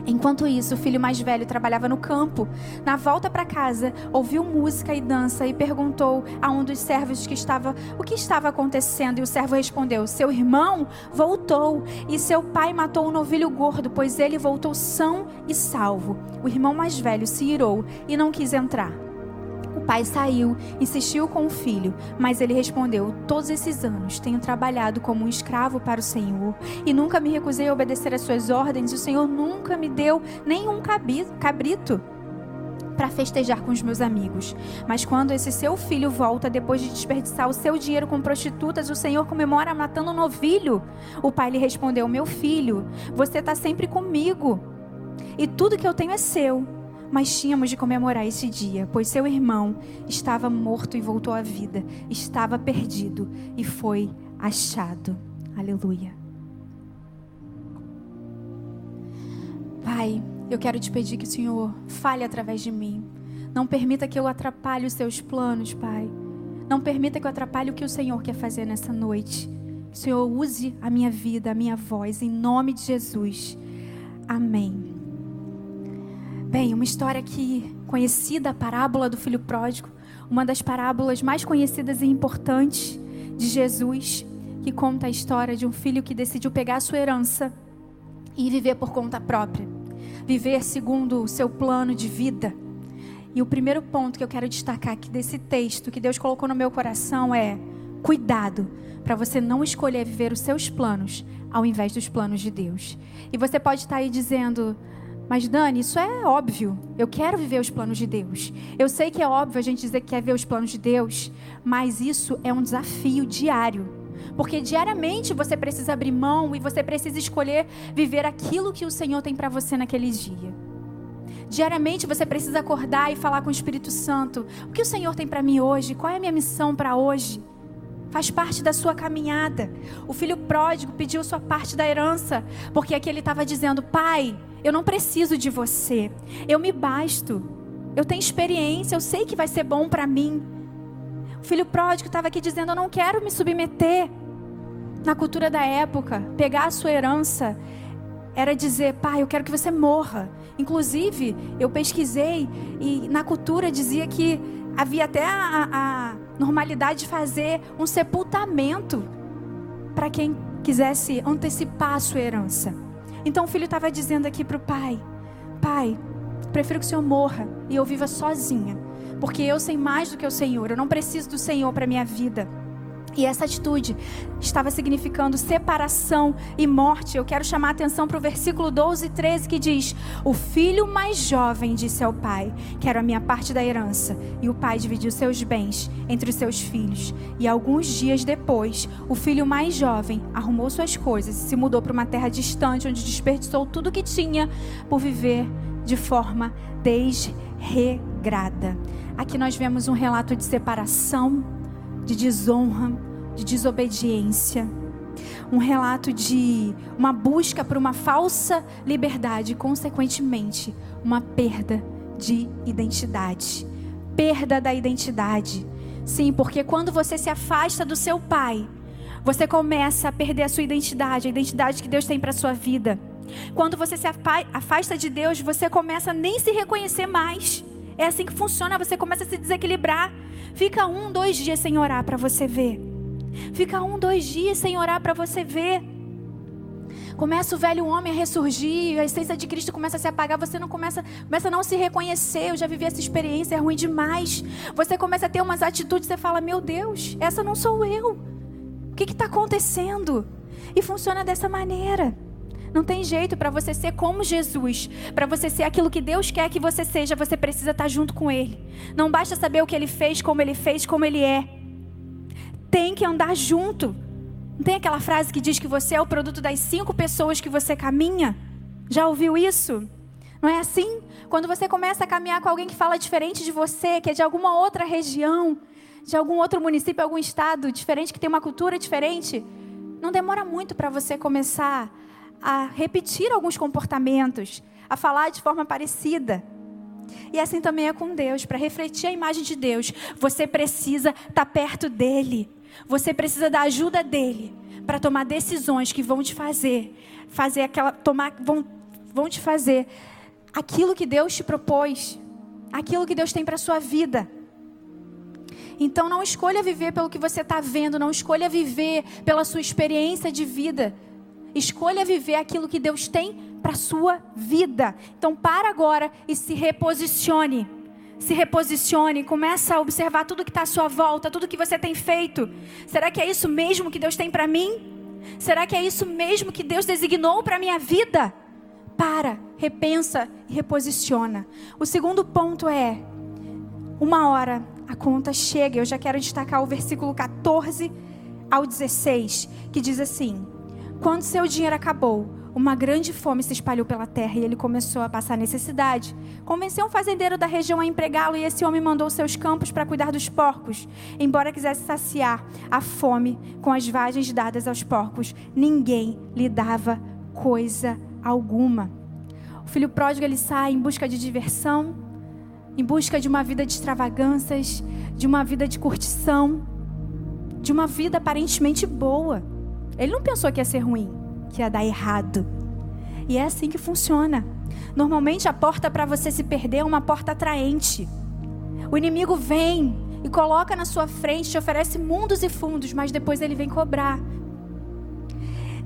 Enquanto isso, o filho mais velho trabalhava no campo. Na volta para casa, ouviu música e dança e perguntou a um dos servos que estava o que estava acontecendo. E o servo respondeu: Seu irmão voltou e seu pai matou um novilho gordo, pois ele voltou são e salvo. O irmão mais velho se irou e não quis entrar. Pai saiu, insistiu com o filho, mas ele respondeu: Todos esses anos tenho trabalhado como um escravo para o Senhor e nunca me recusei a obedecer às suas ordens. O Senhor nunca me deu nenhum cabrito para festejar com os meus amigos. Mas quando esse seu filho volta depois de desperdiçar o seu dinheiro com prostitutas, o Senhor comemora matando um novilho. O pai lhe respondeu: Meu filho, você está sempre comigo e tudo que eu tenho é seu. Mas tínhamos de comemorar esse dia, pois seu irmão estava morto e voltou à vida, estava perdido e foi achado. Aleluia. Pai, eu quero te pedir que o Senhor fale através de mim. Não permita que eu atrapalhe os seus planos, Pai. Não permita que eu atrapalhe o que o Senhor quer fazer nessa noite. Senhor use a minha vida, a minha voz, em nome de Jesus. Amém. Bem, uma história que conhecida, a parábola do filho pródigo, uma das parábolas mais conhecidas e importantes de Jesus, que conta a história de um filho que decidiu pegar a sua herança e viver por conta própria, viver segundo o seu plano de vida. E o primeiro ponto que eu quero destacar aqui desse texto que Deus colocou no meu coração é: cuidado para você não escolher viver os seus planos ao invés dos planos de Deus. E você pode estar aí dizendo: mas, Dani, isso é óbvio. Eu quero viver os planos de Deus. Eu sei que é óbvio a gente dizer que quer ver os planos de Deus, mas isso é um desafio diário. Porque diariamente você precisa abrir mão e você precisa escolher viver aquilo que o Senhor tem para você naquele dia. Diariamente você precisa acordar e falar com o Espírito Santo: o que o Senhor tem para mim hoje? Qual é a minha missão para hoje? Faz parte da sua caminhada. O filho pródigo pediu sua parte da herança, porque aqui ele estava dizendo: Pai, eu não preciso de você. Eu me basto. Eu tenho experiência. Eu sei que vai ser bom para mim. O filho pródigo estava aqui dizendo: Eu não quero me submeter. Na cultura da época, pegar a sua herança era dizer: Pai, eu quero que você morra. Inclusive, eu pesquisei e na cultura dizia que havia até a, a normalidade de fazer um sepultamento para quem quisesse antecipar a sua herança. Então o filho estava dizendo aqui para o pai: Pai, prefiro que o senhor morra e eu viva sozinha, porque eu sei mais do que o Senhor, eu não preciso do Senhor para minha vida. E essa atitude estava significando separação e morte. Eu quero chamar a atenção para o versículo 12 e 13 que diz: O filho mais jovem disse ao pai: Quero a minha parte da herança. E o pai dividiu seus bens entre os seus filhos. E alguns dias depois, o filho mais jovem arrumou suas coisas e se mudou para uma terra distante, onde desperdiçou tudo que tinha por viver de forma desregrada. Aqui nós vemos um relato de separação de desonra, de desobediência. Um relato de uma busca por uma falsa liberdade consequentemente, uma perda de identidade. Perda da identidade. Sim, porque quando você se afasta do seu pai, você começa a perder a sua identidade, a identidade que Deus tem para sua vida. Quando você se afasta de Deus, você começa a nem se reconhecer mais. É assim que funciona, você começa a se desequilibrar. Fica um, dois dias sem orar para você ver. Fica um, dois dias sem orar para você ver. Começa o velho homem a ressurgir, a essência de Cristo começa a se apagar, você não começa, começa a não se reconhecer. Eu já vivi essa experiência, é ruim demais. Você começa a ter umas atitudes, você fala: Meu Deus, essa não sou eu. O que está acontecendo? E funciona dessa maneira. Não tem jeito para você ser como Jesus, para você ser aquilo que Deus quer que você seja, você precisa estar tá junto com Ele. Não basta saber o que Ele fez, como Ele fez, como Ele é. Tem que andar junto. Não tem aquela frase que diz que você é o produto das cinco pessoas que você caminha? Já ouviu isso? Não é assim? Quando você começa a caminhar com alguém que fala diferente de você, que é de alguma outra região, de algum outro município, algum estado diferente, que tem uma cultura diferente, não demora muito para você começar a repetir alguns comportamentos, a falar de forma parecida. E assim também é com Deus, para refletir a imagem de Deus, você precisa estar tá perto dele. Você precisa da ajuda dele para tomar decisões que vão te fazer fazer aquela tomar vão vão te fazer aquilo que Deus te propôs, aquilo que Deus tem para sua vida. Então não escolha viver pelo que você está vendo, não escolha viver pela sua experiência de vida. Escolha viver aquilo que Deus tem para sua vida. Então, para agora e se reposicione. se reposicione, começa a observar tudo que está à sua volta, tudo que você tem feito. Será que é isso mesmo que Deus tem para mim? Será que é isso mesmo que Deus designou para minha vida? Para, repensa e reposiciona. O segundo ponto é: uma hora a conta chega. Eu já quero destacar o versículo 14 ao 16, que diz assim: Quando seu dinheiro acabou, uma grande fome se espalhou pela terra e ele começou a passar necessidade. Convenceu um fazendeiro da região a empregá-lo e esse homem mandou seus campos para cuidar dos porcos. Embora quisesse saciar a fome com as vagens dadas aos porcos, ninguém lhe dava coisa alguma. O filho pródigo ele sai em busca de diversão, em busca de uma vida de extravagâncias, de uma vida de curtição, de uma vida aparentemente boa. Ele não pensou que ia ser ruim, que ia dar errado. E é assim que funciona. Normalmente a porta para você se perder é uma porta atraente. O inimigo vem e coloca na sua frente, te oferece mundos e fundos, mas depois ele vem cobrar.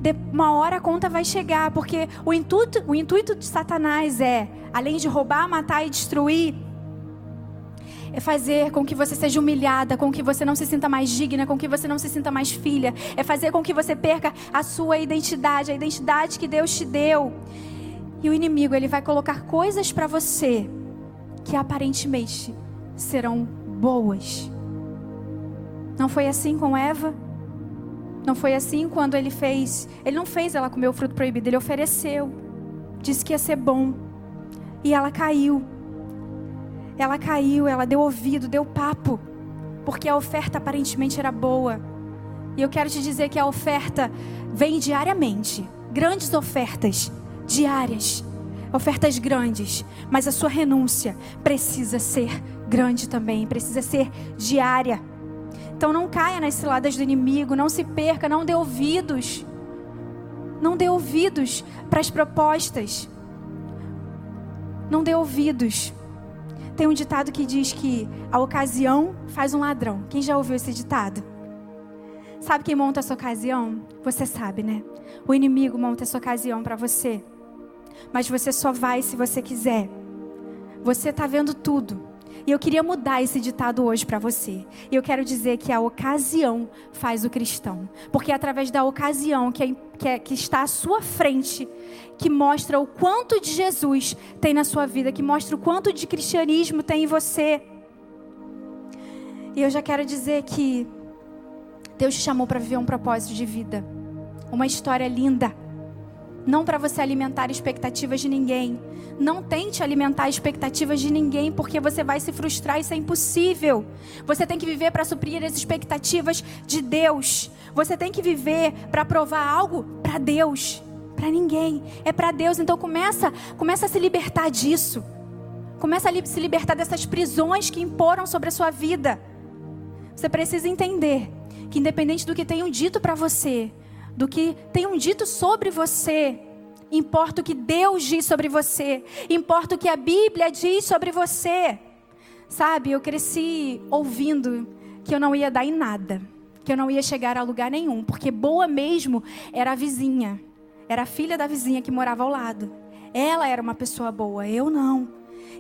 De uma hora a conta vai chegar, porque o intuito, o intuito de Satanás é, além de roubar, matar e destruir, é fazer com que você seja humilhada, com que você não se sinta mais digna, com que você não se sinta mais filha, é fazer com que você perca a sua identidade, a identidade que Deus te deu. E o inimigo, ele vai colocar coisas para você que aparentemente serão boas. Não foi assim com Eva? Não foi assim quando ele fez. Ele não fez ela comer o fruto proibido, ele ofereceu. Disse que ia ser bom. E ela caiu. Ela caiu, ela deu ouvido, deu papo, porque a oferta aparentemente era boa. E eu quero te dizer que a oferta vem diariamente grandes ofertas, diárias, ofertas grandes, mas a sua renúncia precisa ser grande também, precisa ser diária. Então não caia nas ciladas do inimigo, não se perca, não dê ouvidos. Não dê ouvidos para as propostas. Não dê ouvidos tem um ditado que diz que a ocasião faz um ladrão. Quem já ouviu esse ditado? Sabe quem monta essa ocasião? Você sabe, né? O inimigo monta essa ocasião para você. Mas você só vai se você quiser. Você está vendo tudo. E eu queria mudar esse ditado hoje para você. E eu quero dizer que a ocasião faz o cristão. Porque é através da ocasião que, é, que, é, que está à sua frente que mostra o quanto de Jesus tem na sua vida, que mostra o quanto de cristianismo tem em você. E eu já quero dizer que Deus te chamou para viver um propósito de vida, uma história linda não para você alimentar expectativas de ninguém. Não tente alimentar expectativas de ninguém, porque você vai se frustrar, isso é impossível. Você tem que viver para suprir as expectativas de Deus. Você tem que viver para provar algo para Deus, para ninguém. É para Deus, então começa, começa a se libertar disso. Começa a se libertar dessas prisões que imporam sobre a sua vida. Você precisa entender que independente do que tenham dito para você, do que tenham dito sobre você. Importa o que Deus diz sobre você. Importa o que a Bíblia diz sobre você. Sabe, eu cresci ouvindo que eu não ia dar em nada, que eu não ia chegar a lugar nenhum, porque boa mesmo era a vizinha, era a filha da vizinha que morava ao lado. Ela era uma pessoa boa, eu não.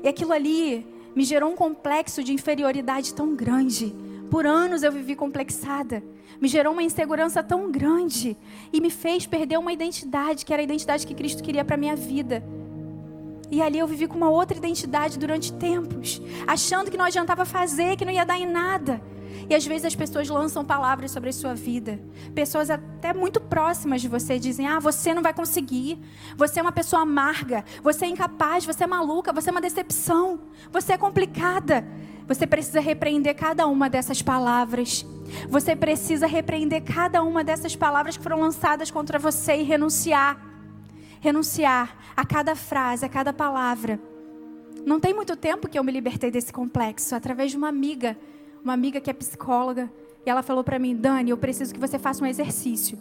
E aquilo ali me gerou um complexo de inferioridade tão grande. Por anos eu vivi complexada me gerou uma insegurança tão grande e me fez perder uma identidade, que era a identidade que Cristo queria para minha vida. E ali eu vivi com uma outra identidade durante tempos, achando que não adiantava fazer, que não ia dar em nada. E às vezes as pessoas lançam palavras sobre a sua vida. Pessoas até muito próximas de você dizem: Ah, você não vai conseguir. Você é uma pessoa amarga. Você é incapaz. Você é maluca. Você é uma decepção. Você é complicada. Você precisa repreender cada uma dessas palavras. Você precisa repreender cada uma dessas palavras que foram lançadas contra você e renunciar. Renunciar a cada frase, a cada palavra. Não tem muito tempo que eu me libertei desse complexo através de uma amiga, uma amiga que é psicóloga, e ela falou para mim: "Dani, eu preciso que você faça um exercício".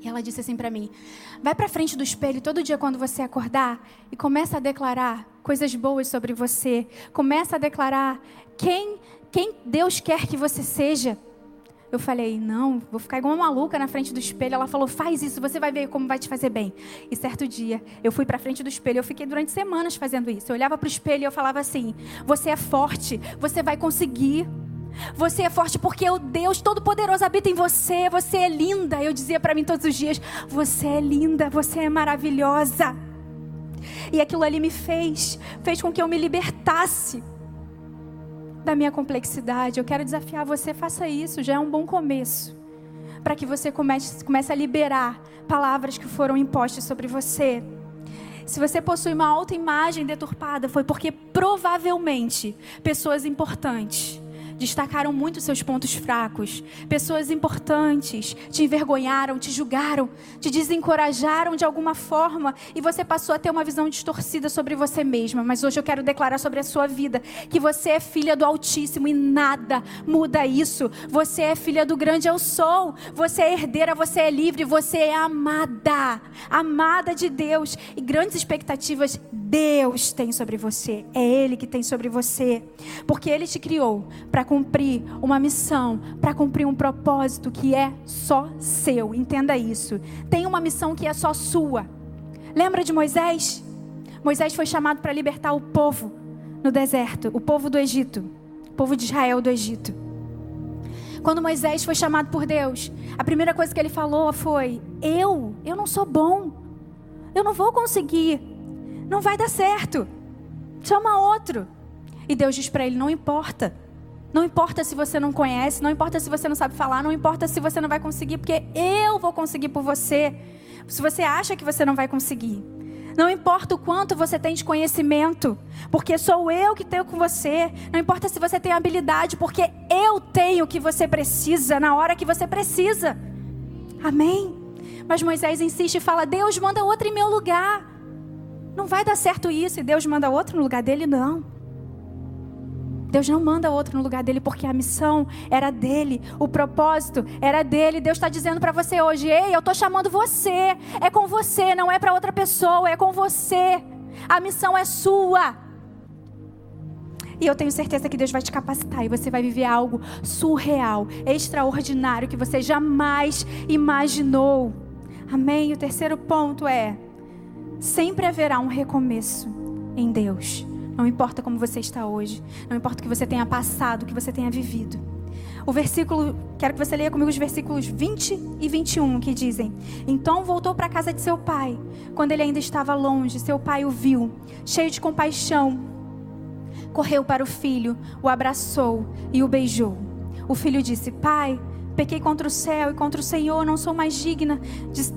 E ela disse assim para mim: vai para frente do espelho todo dia quando você acordar e começa a declarar coisas boas sobre você. Começa a declarar quem, quem Deus quer que você seja. Eu falei, não, vou ficar igual uma maluca na frente do espelho. Ela falou, faz isso, você vai ver como vai te fazer bem. E certo dia, eu fui para frente do espelho. Eu fiquei durante semanas fazendo isso. Eu olhava para o espelho e eu falava assim: você é forte, você vai conseguir. Você é forte porque o Deus Todo-Poderoso habita em você. Você é linda. Eu dizia para mim todos os dias: Você é linda, você é maravilhosa. E aquilo ali me fez, fez com que eu me libertasse da minha complexidade. Eu quero desafiar você, faça isso, já é um bom começo. Para que você comece, comece a liberar palavras que foram impostas sobre você. Se você possui uma autoimagem deturpada, foi porque provavelmente pessoas importantes destacaram muito seus pontos fracos. Pessoas importantes te envergonharam, te julgaram, te desencorajaram de alguma forma e você passou a ter uma visão distorcida sobre você mesma. Mas hoje eu quero declarar sobre a sua vida que você é filha do Altíssimo e nada muda isso. Você é filha do grande eu sou. Você é herdeira, você é livre, você é amada. Amada de Deus e grandes expectativas Deus tem sobre você. É Ele que tem sobre você. Porque Ele te criou para cumprir uma missão, para cumprir um propósito que é só seu. Entenda isso. Tem uma missão que é só sua. Lembra de Moisés? Moisés foi chamado para libertar o povo no deserto, o povo do Egito, o povo de Israel do Egito. Quando Moisés foi chamado por Deus, a primeira coisa que ele falou foi: Eu, eu não sou bom. Eu não vou conseguir. Não vai dar certo. Chama outro. E Deus diz para ele: Não importa. Não importa se você não conhece, não importa se você não sabe falar, não importa se você não vai conseguir, porque eu vou conseguir por você. Se você acha que você não vai conseguir. Não importa o quanto você tem de conhecimento, porque sou eu que tenho com você. Não importa se você tem habilidade, porque eu tenho o que você precisa na hora que você precisa. Amém? Mas Moisés insiste e fala: Deus manda outro em meu lugar. Não vai dar certo isso e Deus manda outro no lugar dele, não. Deus não manda outro no lugar dele porque a missão era dele, o propósito era dele. Deus está dizendo para você hoje: ei, eu estou chamando você. É com você, não é para outra pessoa, é com você. A missão é sua. E eu tenho certeza que Deus vai te capacitar e você vai viver algo surreal, extraordinário que você jamais imaginou. Amém? O terceiro ponto é: sempre haverá um recomeço em Deus. Não importa como você está hoje. Não importa o que você tenha passado, o que você tenha vivido. O versículo, quero que você leia comigo os versículos 20 e 21 que dizem: Então voltou para a casa de seu pai. Quando ele ainda estava longe, seu pai o viu, cheio de compaixão. Correu para o filho, o abraçou e o beijou. O filho disse: Pai, pequei contra o céu e contra o Senhor, não sou mais digna,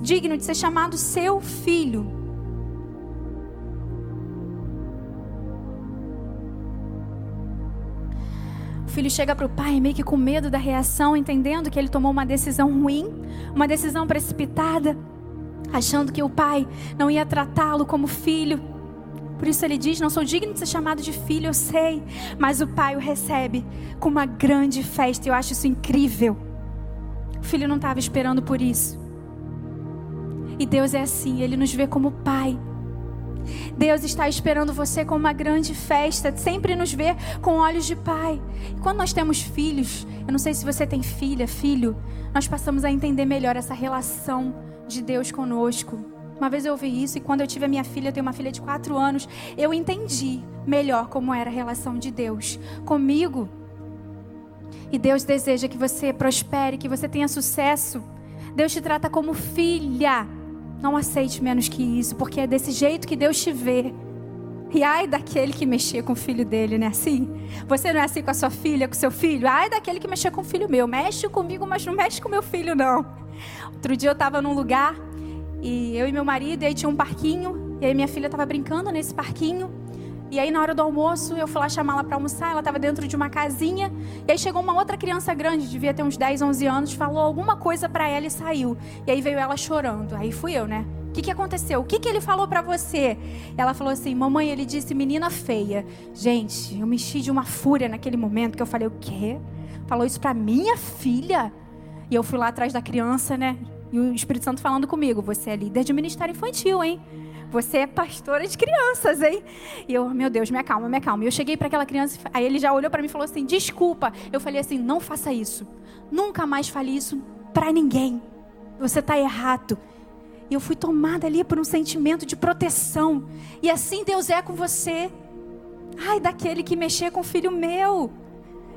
digno de ser chamado seu filho. O filho chega para o pai meio que com medo da reação, entendendo que ele tomou uma decisão ruim, uma decisão precipitada, achando que o pai não ia tratá-lo como filho. Por isso ele diz: Não sou digno de ser chamado de filho, eu sei. Mas o pai o recebe com uma grande festa. Eu acho isso incrível. O filho não estava esperando por isso. E Deus é assim, ele nos vê como pai. Deus está esperando você com uma grande festa, sempre nos ver com olhos de pai. E quando nós temos filhos, eu não sei se você tem filha, filho, nós passamos a entender melhor essa relação de Deus conosco. Uma vez eu ouvi isso e quando eu tive a minha filha, eu tenho uma filha de quatro anos, eu entendi melhor como era a relação de Deus comigo. E Deus deseja que você prospere, que você tenha sucesso. Deus te trata como filha. Não aceite menos que isso, porque é desse jeito que Deus te vê. E ai daquele que mexer com o filho dele, né? Assim? Você não é assim com a sua filha, com seu filho? Ai daquele que mexer com o filho meu. Mexe comigo, mas não mexe com meu filho, não. Outro dia eu estava num lugar e eu e meu marido, e aí tinha um parquinho, e aí minha filha estava brincando nesse parquinho. E aí, na hora do almoço, eu fui lá chamá-la para almoçar. Ela estava dentro de uma casinha. E aí chegou uma outra criança grande, devia ter uns 10, 11 anos, falou alguma coisa para ela e saiu. E aí veio ela chorando. Aí fui eu, né? O que, que aconteceu? O que, que ele falou para você? Ela falou assim: Mamãe, ele disse menina feia. Gente, eu me enchi de uma fúria naquele momento que eu falei: O quê? Falou isso para minha filha? E eu fui lá atrás da criança, né? E o Espírito Santo falando comigo: Você é líder de ministério infantil, hein? Você é pastora de crianças, hein? E eu, meu Deus, me acalma, me acalma. E eu cheguei para aquela criança, aí ele já olhou para mim e falou assim: Desculpa. Eu falei assim: Não faça isso. Nunca mais fale isso para ninguém. Você está errado. E eu fui tomada ali por um sentimento de proteção. E assim Deus é com você. Ai, daquele que mexer com o filho meu.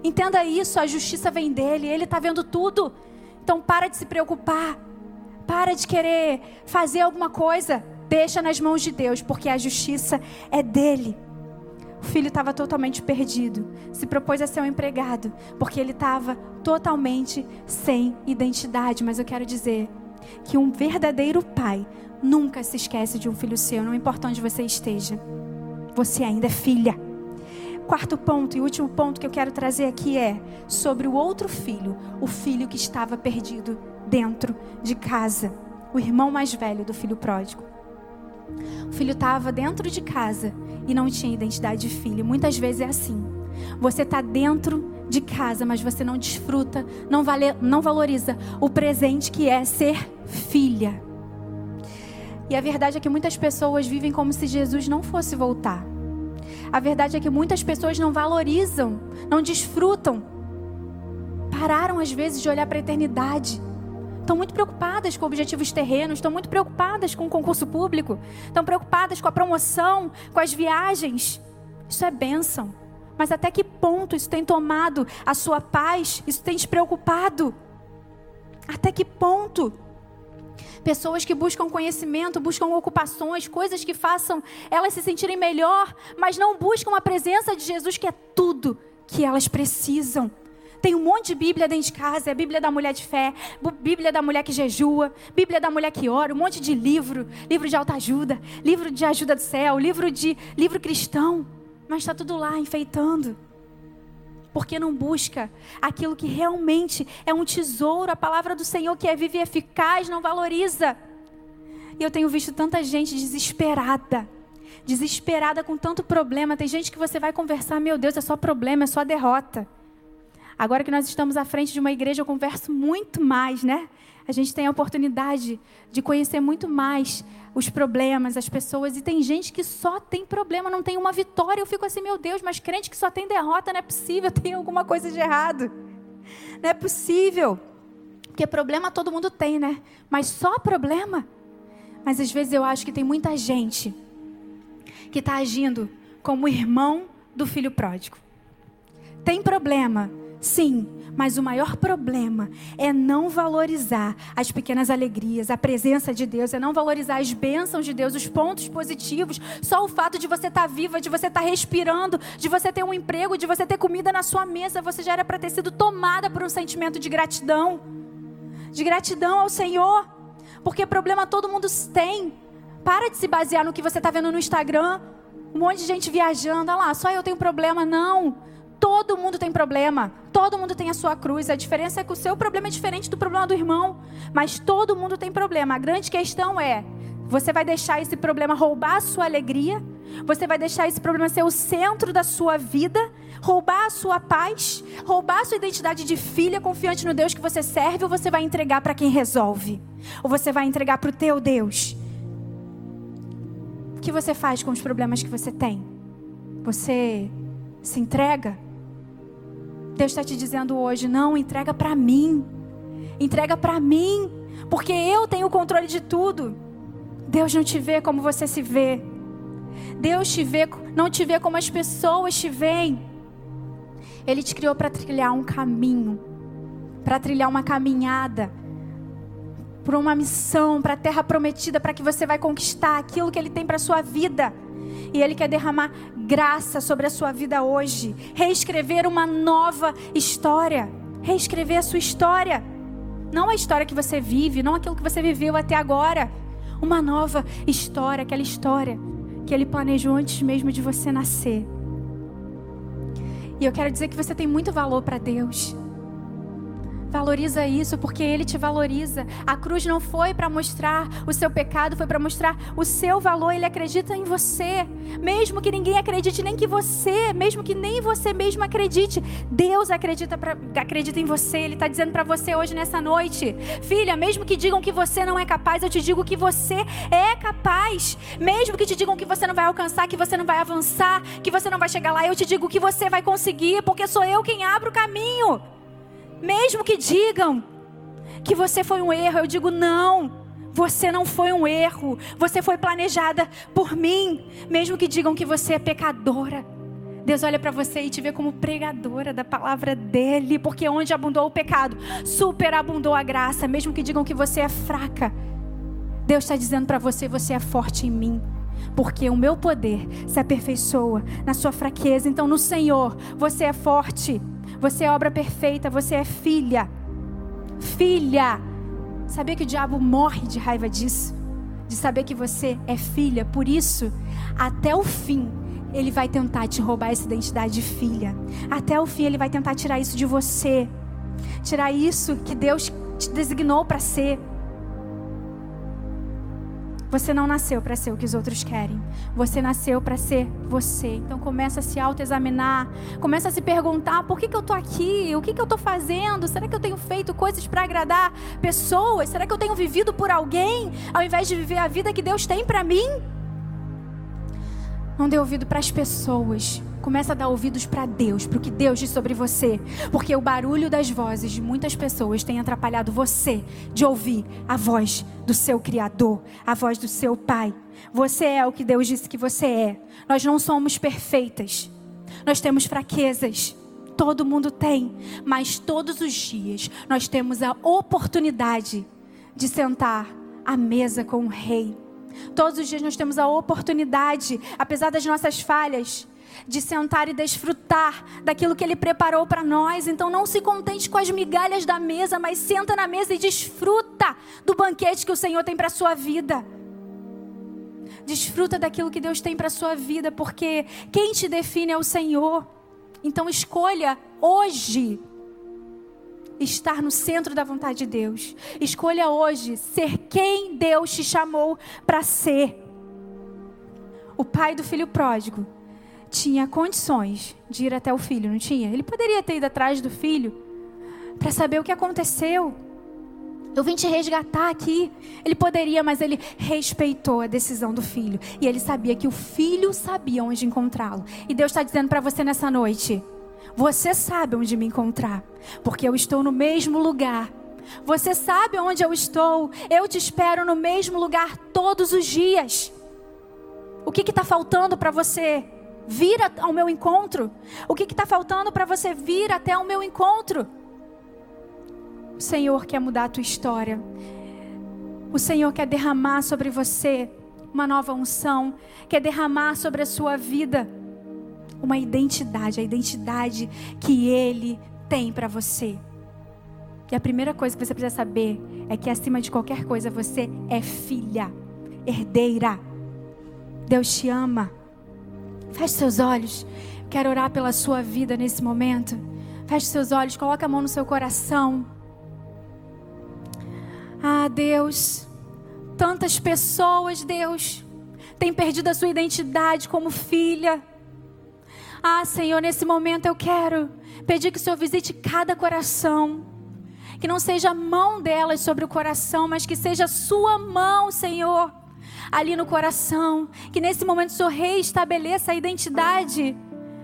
Entenda isso, a justiça vem dele, ele está vendo tudo. Então para de se preocupar. Para de querer fazer alguma coisa. Deixa nas mãos de Deus, porque a justiça é dele. O filho estava totalmente perdido. Se propôs a ser um empregado, porque ele estava totalmente sem identidade. Mas eu quero dizer que um verdadeiro pai nunca se esquece de um filho seu, não importa onde você esteja. Você ainda é filha. Quarto ponto e último ponto que eu quero trazer aqui é sobre o outro filho, o filho que estava perdido dentro de casa, o irmão mais velho do filho pródigo. O filho estava dentro de casa e não tinha identidade de filho. Muitas vezes é assim. Você está dentro de casa, mas você não desfruta, não, vale, não valoriza o presente que é ser filha. E a verdade é que muitas pessoas vivem como se Jesus não fosse voltar. A verdade é que muitas pessoas não valorizam, não desfrutam. Pararam às vezes de olhar para a eternidade estão muito preocupadas com objetivos terrenos, estão muito preocupadas com o concurso público, estão preocupadas com a promoção, com as viagens. Isso é bênção. Mas até que ponto isso tem tomado a sua paz? Isso tem te preocupado? Até que ponto? Pessoas que buscam conhecimento, buscam ocupações, coisas que façam elas se sentirem melhor, mas não buscam a presença de Jesus, que é tudo que elas precisam. Tem um monte de Bíblia dentro de casa, é Bíblia da mulher de fé, Bíblia da mulher que jejua, Bíblia da mulher que ora, um monte de livro, livro de alta ajuda, livro de ajuda do céu, livro de livro cristão, mas está tudo lá enfeitando. Porque não busca aquilo que realmente é um tesouro, a palavra do Senhor que é viva e eficaz, não valoriza. E eu tenho visto tanta gente desesperada, desesperada com tanto problema. Tem gente que você vai conversar, meu Deus, é só problema, é só derrota. Agora que nós estamos à frente de uma igreja, eu converso muito mais, né? A gente tem a oportunidade de conhecer muito mais os problemas, as pessoas. E tem gente que só tem problema, não tem uma vitória. Eu fico assim, meu Deus, mas crente que só tem derrota, não é possível, tem alguma coisa de errado. Não é possível. Porque problema todo mundo tem, né? Mas só problema. Mas às vezes eu acho que tem muita gente que está agindo como irmão do filho pródigo. Tem problema, Sim, mas o maior problema é não valorizar as pequenas alegrias, a presença de Deus, é não valorizar as bênçãos de Deus, os pontos positivos. Só o fato de você estar tá viva, de você estar tá respirando, de você ter um emprego, de você ter comida na sua mesa, você já era para ter sido tomada por um sentimento de gratidão. De gratidão ao Senhor. Porque problema todo mundo tem. Para de se basear no que você está vendo no Instagram. Um monte de gente viajando. Olha lá, só eu tenho problema. Não. Todo mundo tem problema, todo mundo tem a sua cruz. A diferença é que o seu problema é diferente do problema do irmão, mas todo mundo tem problema. A grande questão é: você vai deixar esse problema roubar a sua alegria? Você vai deixar esse problema ser o centro da sua vida? Roubar a sua paz? Roubar a sua identidade de filha confiante no Deus que você serve? Ou você vai entregar para quem resolve? Ou você vai entregar para o teu Deus? O que você faz com os problemas que você tem? Você se entrega? Deus está te dizendo hoje: não, entrega para mim. Entrega para mim. Porque eu tenho o controle de tudo. Deus não te vê como você se vê. Deus te vê, não te vê como as pessoas te veem. Ele te criou para trilhar um caminho, para trilhar uma caminhada, por uma missão, para a terra prometida, para que você vai conquistar aquilo que Ele tem para sua vida. E Ele quer derramar graça sobre a sua vida hoje. Reescrever uma nova história. Reescrever a sua história. Não a história que você vive, não aquilo que você viveu até agora. Uma nova história, aquela história que Ele planejou antes mesmo de você nascer. E eu quero dizer que você tem muito valor para Deus. Valoriza isso porque ele te valoriza. A cruz não foi para mostrar o seu pecado, foi para mostrar o seu valor. Ele acredita em você. Mesmo que ninguém acredite, nem que você, mesmo que nem você mesmo acredite, Deus acredita, pra, acredita em você. Ele está dizendo para você hoje nessa noite: Filha, mesmo que digam que você não é capaz, eu te digo que você é capaz. Mesmo que te digam que você não vai alcançar, que você não vai avançar, que você não vai chegar lá, eu te digo que você vai conseguir, porque sou eu quem abro o caminho. Mesmo que digam que você foi um erro, eu digo não. Você não foi um erro. Você foi planejada por mim. Mesmo que digam que você é pecadora. Deus olha para você e te vê como pregadora da palavra dele, porque onde abundou o pecado, superabundou a graça, mesmo que digam que você é fraca. Deus está dizendo para você: você é forte em mim, porque o meu poder se aperfeiçoa na sua fraqueza. Então, no Senhor, você é forte. Você é obra perfeita, você é filha. Filha. Sabia que o diabo morre de raiva disso? De saber que você é filha. Por isso, até o fim, ele vai tentar te roubar essa identidade de filha. Até o fim, ele vai tentar tirar isso de você. Tirar isso que Deus te designou para ser. Você não nasceu para ser o que os outros querem. Você nasceu para ser você. Então começa a se autoexaminar, começa a se perguntar: por que, que eu estou aqui? O que, que eu estou fazendo? Será que eu tenho feito coisas para agradar pessoas? Será que eu tenho vivido por alguém ao invés de viver a vida que Deus tem para mim? Não dê ouvido para as pessoas. Começa a dar ouvidos para Deus, para o que Deus diz sobre você. Porque o barulho das vozes de muitas pessoas tem atrapalhado você de ouvir a voz do seu Criador, a voz do seu Pai. Você é o que Deus disse que você é. Nós não somos perfeitas. Nós temos fraquezas. Todo mundo tem. Mas todos os dias nós temos a oportunidade de sentar à mesa com o Rei Todos os dias nós temos a oportunidade, apesar das nossas falhas, de sentar e desfrutar daquilo que Ele preparou para nós. Então não se contente com as migalhas da mesa, mas senta na mesa e desfruta do banquete que o Senhor tem para a sua vida. Desfruta daquilo que Deus tem para a sua vida, porque quem te define é o Senhor. Então escolha hoje estar no centro da vontade de Deus. Escolha hoje ser quem Deus te chamou para ser. O pai do filho pródigo tinha condições de ir até o filho, não tinha? Ele poderia ter ido atrás do filho para saber o que aconteceu. Eu vim te resgatar aqui. Ele poderia, mas ele respeitou a decisão do filho. E ele sabia que o filho sabia onde encontrá-lo. E Deus está dizendo para você nessa noite: você sabe onde me encontrar, porque eu estou no mesmo lugar. Você sabe onde eu estou. Eu te espero no mesmo lugar todos os dias. O que está faltando para você vir ao meu encontro? O que está faltando para você vir até o meu encontro? O Senhor quer mudar a tua história. O Senhor quer derramar sobre você uma nova unção, quer derramar sobre a sua vida uma identidade, a identidade que Ele tem para você. E a primeira coisa que você precisa saber é que acima de qualquer coisa você é filha, herdeira. Deus te ama. Feche seus olhos. Quero orar pela sua vida nesse momento. Feche seus olhos, coloque a mão no seu coração. Ah, Deus, tantas pessoas, Deus, têm perdido a sua identidade como filha ah, Senhor, nesse momento eu quero pedir que o Senhor visite cada coração. Que não seja a mão delas sobre o coração, mas que seja a sua mão, Senhor, ali no coração. Que nesse momento o Senhor reestabeleça a identidade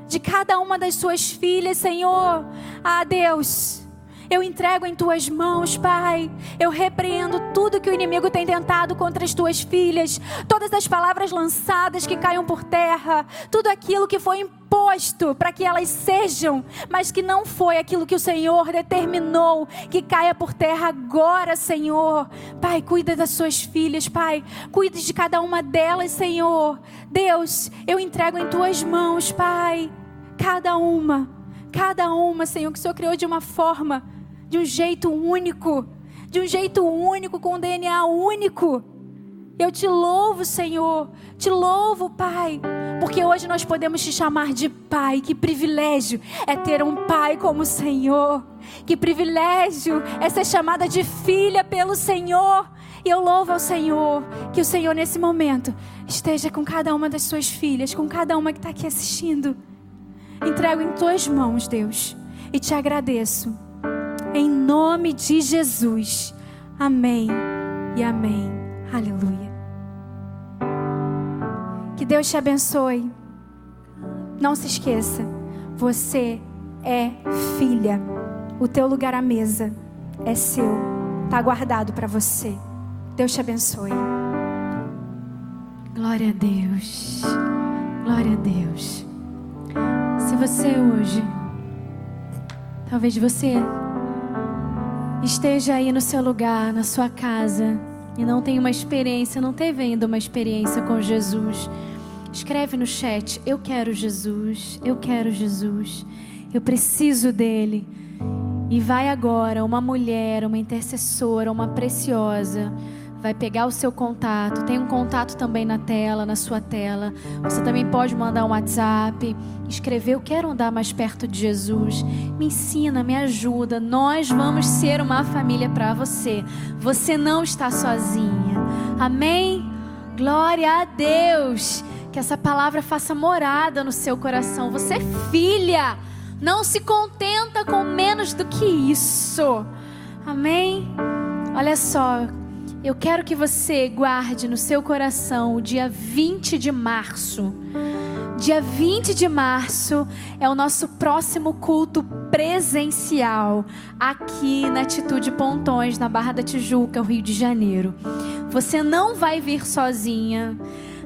de cada uma das suas filhas, Senhor. Ah, Deus. Eu entrego em tuas mãos, Pai. Eu repreendo tudo que o inimigo tem tentado contra as tuas filhas, todas as palavras lançadas que caiam por terra, tudo aquilo que foi imposto para que elas sejam, mas que não foi aquilo que o Senhor determinou que caia por terra agora, Senhor. Pai, cuida das suas filhas, Pai. Cuide de cada uma delas, Senhor. Deus, eu entrego em tuas mãos, Pai. Cada uma, cada uma, Senhor, que o Senhor criou de uma forma de um jeito único, de um jeito único, com um DNA único. Eu te louvo, Senhor. Te louvo, Pai. Porque hoje nós podemos te chamar de Pai. Que privilégio é ter um Pai como o Senhor. Que privilégio é ser chamada de filha pelo Senhor. E eu louvo ao Senhor. Que o Senhor, nesse momento, esteja com cada uma das suas filhas, com cada uma que está aqui assistindo. Entrego em tuas mãos, Deus. E te agradeço. Em nome de Jesus. Amém e amém. Aleluia. Que Deus te abençoe. Não se esqueça, você é filha. O teu lugar à mesa é seu. Está guardado para você. Deus te abençoe. Glória a Deus. Glória a Deus. Se você hoje, talvez você esteja aí no seu lugar, na sua casa, e não tem uma experiência, não teve ainda uma experiência com Jesus, escreve no chat: Eu quero Jesus, eu quero Jesus, eu preciso dele. E vai agora uma mulher, uma intercessora, uma preciosa vai pegar o seu contato. Tem um contato também na tela, na sua tela. Você também pode mandar um WhatsApp, escrever: Eu quero andar mais perto de Jesus. Me ensina, me ajuda. Nós vamos ser uma família para você. Você não está sozinha. Amém? Glória a Deus. Que essa palavra faça morada no seu coração. Você é filha. Não se contenta com menos do que isso. Amém? Olha só, eu quero que você guarde no seu coração o dia 20 de março. Dia 20 de março é o nosso próximo culto presencial aqui na Atitude Pontões, na Barra da Tijuca, Rio de Janeiro. Você não vai vir sozinha.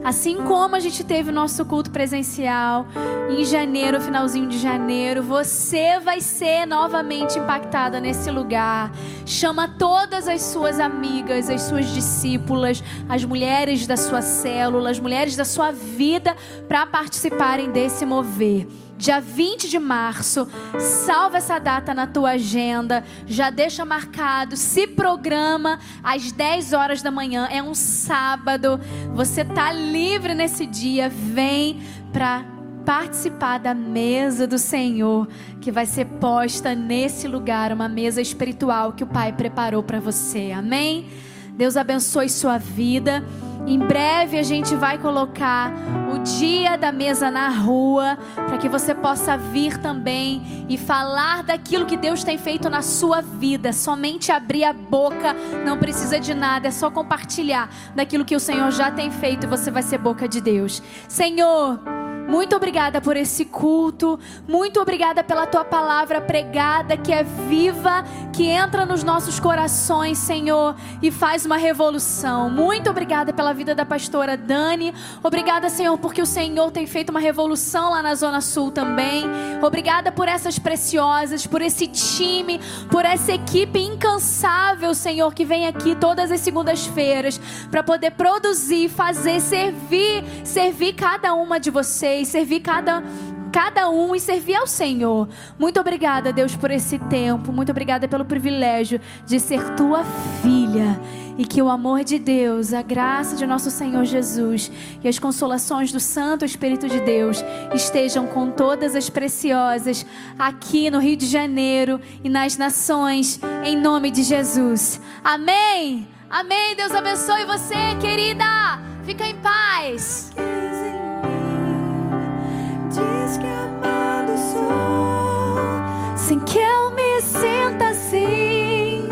Assim como a gente teve o nosso culto presencial em janeiro, finalzinho de janeiro, você vai ser novamente impactada nesse lugar. Chama todas as suas amigas, as suas discípulas, as mulheres da sua célula, as mulheres da sua vida para participarem desse mover dia 20 de março. Salva essa data na tua agenda, já deixa marcado, se programa às 10 horas da manhã, é um sábado. Você tá livre nesse dia, vem para participar da mesa do Senhor, que vai ser posta nesse lugar, uma mesa espiritual que o Pai preparou para você. Amém? Deus abençoe sua vida. Em breve a gente vai colocar o dia da mesa na rua, para que você possa vir também e falar daquilo que Deus tem feito na sua vida. Somente abrir a boca, não precisa de nada, é só compartilhar daquilo que o Senhor já tem feito e você vai ser boca de Deus. Senhor, muito obrigada por esse culto. Muito obrigada pela tua palavra pregada, que é viva, que entra nos nossos corações, Senhor, e faz uma revolução. Muito obrigada pela vida da pastora Dani. Obrigada, Senhor, porque o Senhor tem feito uma revolução lá na Zona Sul também. Obrigada por essas preciosas, por esse time, por essa equipe incansável, Senhor, que vem aqui todas as segundas-feiras para poder produzir, fazer, servir, servir cada uma de vocês e servir cada cada um e servir ao Senhor. Muito obrigada, Deus, por esse tempo. Muito obrigada pelo privilégio de ser tua filha. E que o amor de Deus, a graça de nosso Senhor Jesus e as consolações do Santo Espírito de Deus estejam com todas as preciosas aqui no Rio de Janeiro e nas nações, em nome de Jesus. Amém. Amém. Deus abençoe você, querida. Fica em paz Sem que eu me sinta assim,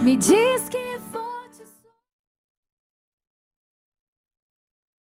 me diz